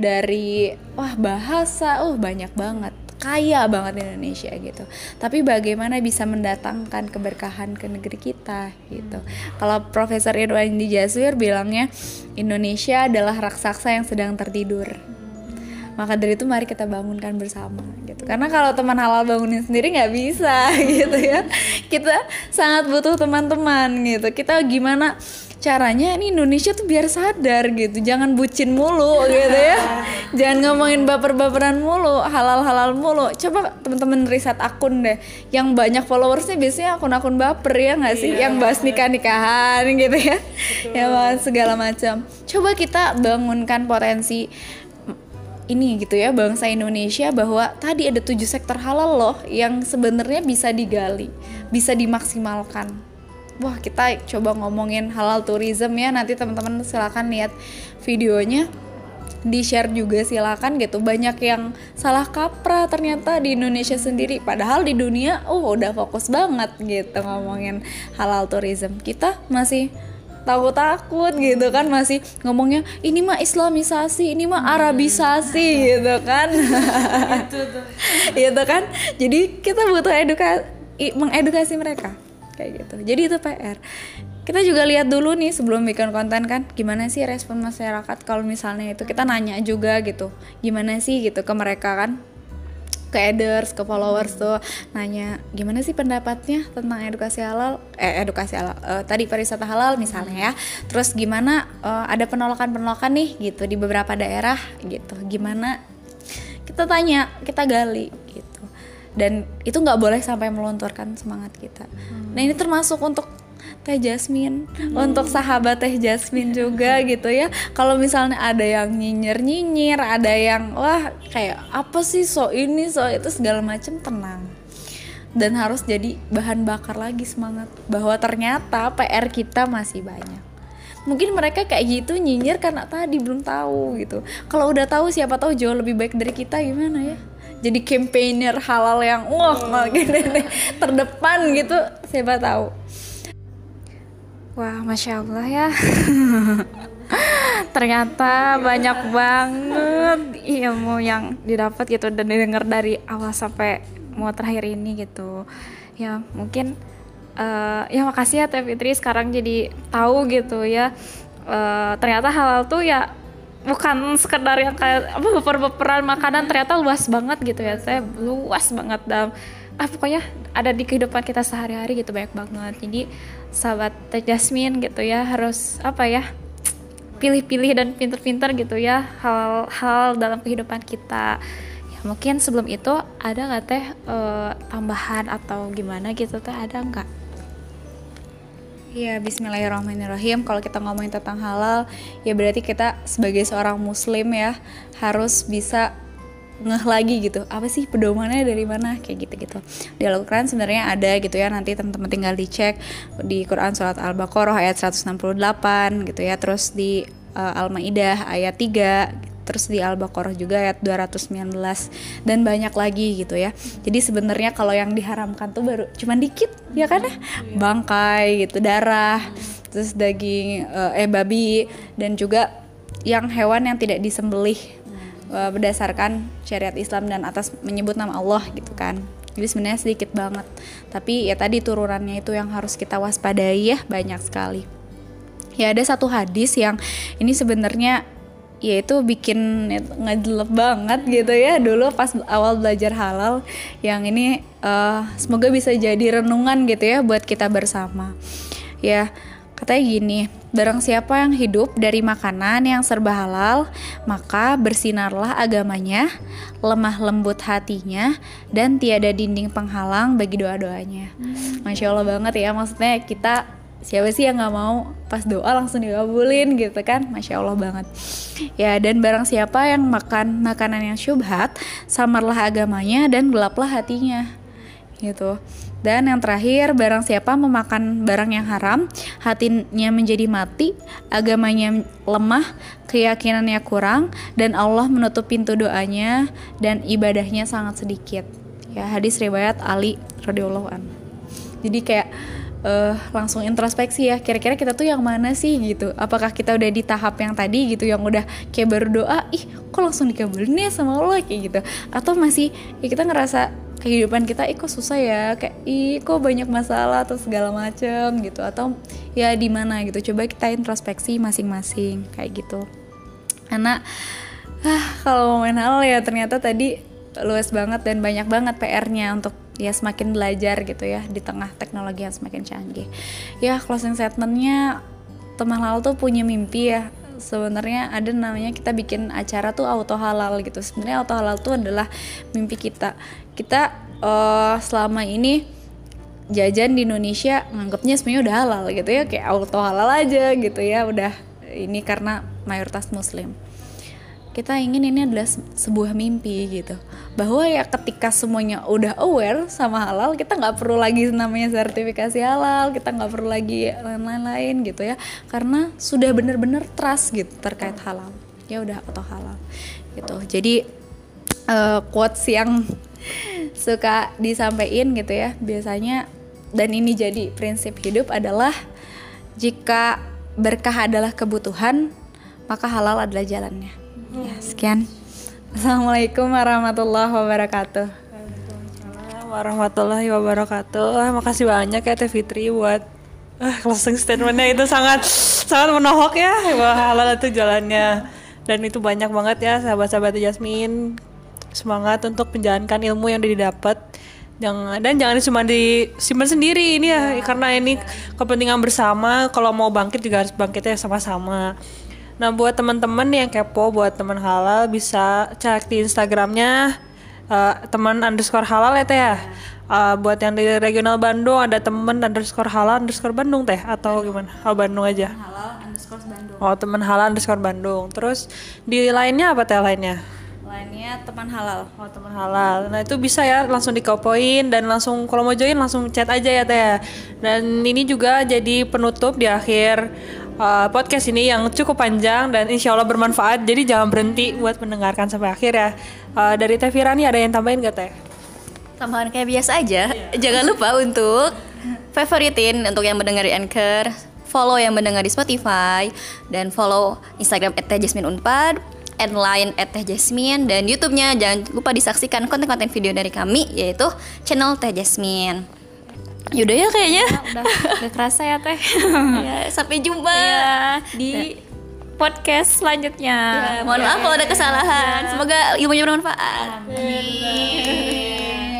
[SPEAKER 4] dari wah bahasa oh banyak banget. Kaya banget Indonesia gitu. Tapi bagaimana bisa mendatangkan keberkahan ke negeri kita gitu. Kalau Profesor Irwan di Jaswir bilangnya Indonesia adalah raksasa yang sedang tertidur maka dari itu mari kita bangunkan bersama gitu. Karena kalau teman halal bangunin sendiri nggak bisa gitu ya. Kita sangat butuh teman-teman gitu. Kita gimana caranya ini Indonesia tuh biar sadar gitu. Jangan bucin mulu gitu ya. Jangan ngomongin baper-baperan mulu halal-halal mulu. Coba teman-teman riset akun deh. Yang banyak followersnya biasanya akun-akun baper ya nggak sih? Yang bahas nikah-nikahan gitu ya. Ya bahas segala macam. Coba kita bangunkan potensi ini gitu ya bangsa Indonesia bahwa tadi ada tujuh sektor halal loh yang sebenarnya bisa digali, bisa dimaksimalkan. Wah kita coba ngomongin halal tourism ya. Nanti teman-teman silakan lihat videonya. Di share juga silakan gitu. Banyak yang salah kaprah ternyata di Indonesia sendiri. Padahal di dunia oh udah fokus banget gitu ngomongin halal tourism. Kita masih takut-takut gitu kan masih ngomongnya ini mah islamisasi ini mah arabisasi gitu kan. Gitu kan. Jadi kita butuh edukasi mengedukasi mereka kayak gitu. Jadi itu PR kita juga lihat dulu nih sebelum bikin konten kan gimana sih respon masyarakat kalau misalnya itu kita nanya juga gitu gimana sih? gitu ke mereka kan ke adders, ke followers tuh nanya gimana sih pendapatnya tentang edukasi halal, eh edukasi halal, eh, tadi pariwisata halal misalnya ya. Terus gimana eh, ada penolakan-penolakan nih gitu di beberapa daerah gitu. Gimana kita tanya, kita gali gitu. Dan itu nggak boleh sampai melunturkan semangat kita. Nah ini termasuk untuk Teh Jasmine untuk sahabat Teh Jasmine juga gitu ya. Kalau misalnya ada yang nyinyir-nyinyir, ada yang wah kayak apa sih so ini so itu segala macam tenang. Dan harus jadi bahan bakar lagi semangat bahwa ternyata PR kita masih banyak. Mungkin mereka kayak gitu nyinyir karena tadi belum tahu gitu. Kalau udah tahu siapa tahu jauh lebih baik dari kita gimana ya? Jadi campaigner halal yang wah oh. gini terdepan gitu siapa tahu
[SPEAKER 3] Wah, masya Allah ya. Ternyata banyak banget ilmu yang didapat gitu dan didengar dari awal sampai mau terakhir ini gitu. Ya mungkin uh, ya makasih ya Teh Fitri sekarang jadi tahu gitu ya. Uh, ternyata halal tuh ya bukan sekedar yang kayak apa beper-beperan makanan ternyata luas banget gitu ya saya luas banget dalam ah pokoknya ada di kehidupan kita sehari-hari gitu banyak banget. Jadi sahabat Teh Jasmine gitu ya harus apa ya pilih-pilih dan pinter-pinter gitu ya hal-hal dalam kehidupan kita. Ya mungkin sebelum itu ada nggak teh uh, tambahan atau gimana gitu teh ada nggak?
[SPEAKER 4] Iya, Bismillahirrahmanirrahim. Kalau kita ngomongin tentang halal, ya berarti kita sebagai seorang Muslim ya harus bisa ngeh lagi gitu apa sih pedomannya dari mana kayak gitu gitu di Al-Quran sebenarnya ada gitu ya nanti teman-teman tinggal dicek di Quran surat Al-Baqarah ayat 168 gitu ya terus di uh, Al-Maidah ayat 3 terus di Al-Baqarah juga ayat 219 dan banyak lagi gitu ya. Jadi sebenarnya kalau yang diharamkan tuh baru cuman dikit ya kan ya. Bangkai gitu, darah, terus daging uh, eh babi dan juga yang hewan yang tidak disembelih berdasarkan syariat Islam dan atas menyebut nama Allah gitu kan. Jadi sebenarnya sedikit banget. Tapi ya tadi turunannya itu yang harus kita waspadai ya banyak sekali. Ya ada satu hadis yang ini sebenarnya ya itu bikin ngejelep banget gitu ya. Dulu pas awal belajar halal yang ini uh, semoga bisa jadi renungan gitu ya buat kita bersama. Ya Katanya gini, barang siapa yang hidup dari makanan yang serba halal, maka bersinarlah agamanya, lemah lembut hatinya, dan tiada dinding penghalang bagi doa-doanya. Hmm. Masya Allah banget ya, maksudnya kita siapa sih yang nggak mau pas doa langsung dikabulin gitu kan masya allah banget ya dan barang siapa yang makan makanan yang syubhat samarlah agamanya dan gelaplah hatinya gitu dan yang terakhir, barang siapa memakan barang yang haram, hatinya menjadi mati, agamanya lemah, keyakinannya kurang, dan Allah menutup pintu doanya dan ibadahnya sangat sedikit. Ya, hadis riwayat Ali radhiyallahu an. Jadi kayak uh, langsung introspeksi ya kira-kira kita tuh yang mana sih gitu apakah kita udah di tahap yang tadi gitu yang udah kayak baru doa ih kok langsung dikabulin ya sama Allah kayak gitu atau masih ya kita ngerasa kehidupan kita ih kok susah ya? Kayak ih kok banyak masalah atau segala macem gitu. Atau ya di mana? gitu. Coba kita introspeksi masing-masing kayak gitu. Karena ah, kalau main hal ya ternyata tadi luas banget dan banyak banget PR-nya untuk ya semakin belajar gitu ya di tengah teknologi yang semakin canggih. Ya closing statementnya teman halal tuh punya mimpi ya. Sebenarnya ada namanya kita bikin acara tuh auto halal gitu. Sebenarnya auto halal tuh adalah mimpi kita kita uh, selama ini jajan di Indonesia nganggapnya semuanya udah halal gitu ya kayak auto halal aja gitu ya udah ini karena mayoritas muslim. Kita ingin ini adalah sebuah mimpi gitu. Bahwa ya ketika semuanya udah aware sama halal kita nggak perlu lagi namanya sertifikasi halal kita nggak perlu lagi lain-lain gitu ya. Karena sudah bener-bener trust gitu terkait halal. Ya udah auto halal gitu. Jadi uh, quotes yang suka disampaikan gitu ya biasanya dan ini jadi prinsip hidup adalah jika berkah adalah kebutuhan, maka halal adalah jalannya. Ya, sekian. Assalamualaikum warahmatullahi wabarakatuh.
[SPEAKER 2] Warahmatullahi wabarakatuh. Makasih banyak ya Teh Fitri buat ah, closing statementnya itu sangat sangat menohok ya bahwa halal itu jalannya dan itu banyak banget ya sahabat-sahabat Jasmine semangat untuk menjalankan ilmu yang didapat. Jangan dan jangan cuma disimpan sendiri ini ya, karena ini kepentingan bersama. Kalau mau bangkit juga harus bangkitnya sama-sama. Nah buat teman-teman yang kepo buat teman halal bisa cek di instagramnya eh, teman underscore halal ya teh ya. Eh, buat yang di regional Bandung ada temen underscore halal underscore Bandung teh atau gimana? Oh Bandung aja.
[SPEAKER 4] Halal underscore Bandung.
[SPEAKER 2] oh teman halal underscore Bandung. Terus di lainnya apa teh lainnya
[SPEAKER 4] Lainnya teman halal.
[SPEAKER 2] Oh teman halal. Nah itu bisa ya langsung dikopoin dan langsung kalau mau join langsung chat aja ya teh. Dan ini juga jadi penutup di akhir uh, podcast ini yang cukup panjang dan insya Allah bermanfaat. Jadi jangan berhenti buat mendengarkan sampai akhir ya. Uh, dari Teh Firani ada yang tambahin gak teh?
[SPEAKER 1] Tambahan kayak biasa aja. Jangan lupa untuk favoritin untuk yang mendengar di Anchor, follow yang mendengar di Spotify, dan follow Instagram @jasminunpad, and line @jasmin dan YouTube-nya jangan lupa disaksikan konten-konten video dari kami yaitu channel Teh Jasmine. Yaudah ya kayaknya.
[SPEAKER 3] Udah, udah kerasa ya teh.
[SPEAKER 1] ya, sampai jumpa
[SPEAKER 3] ya, di podcast selanjutnya.
[SPEAKER 1] Ya, mohon maaf kalau ada kesalahan. Semoga ilmunya bermanfaat.
[SPEAKER 3] Amin.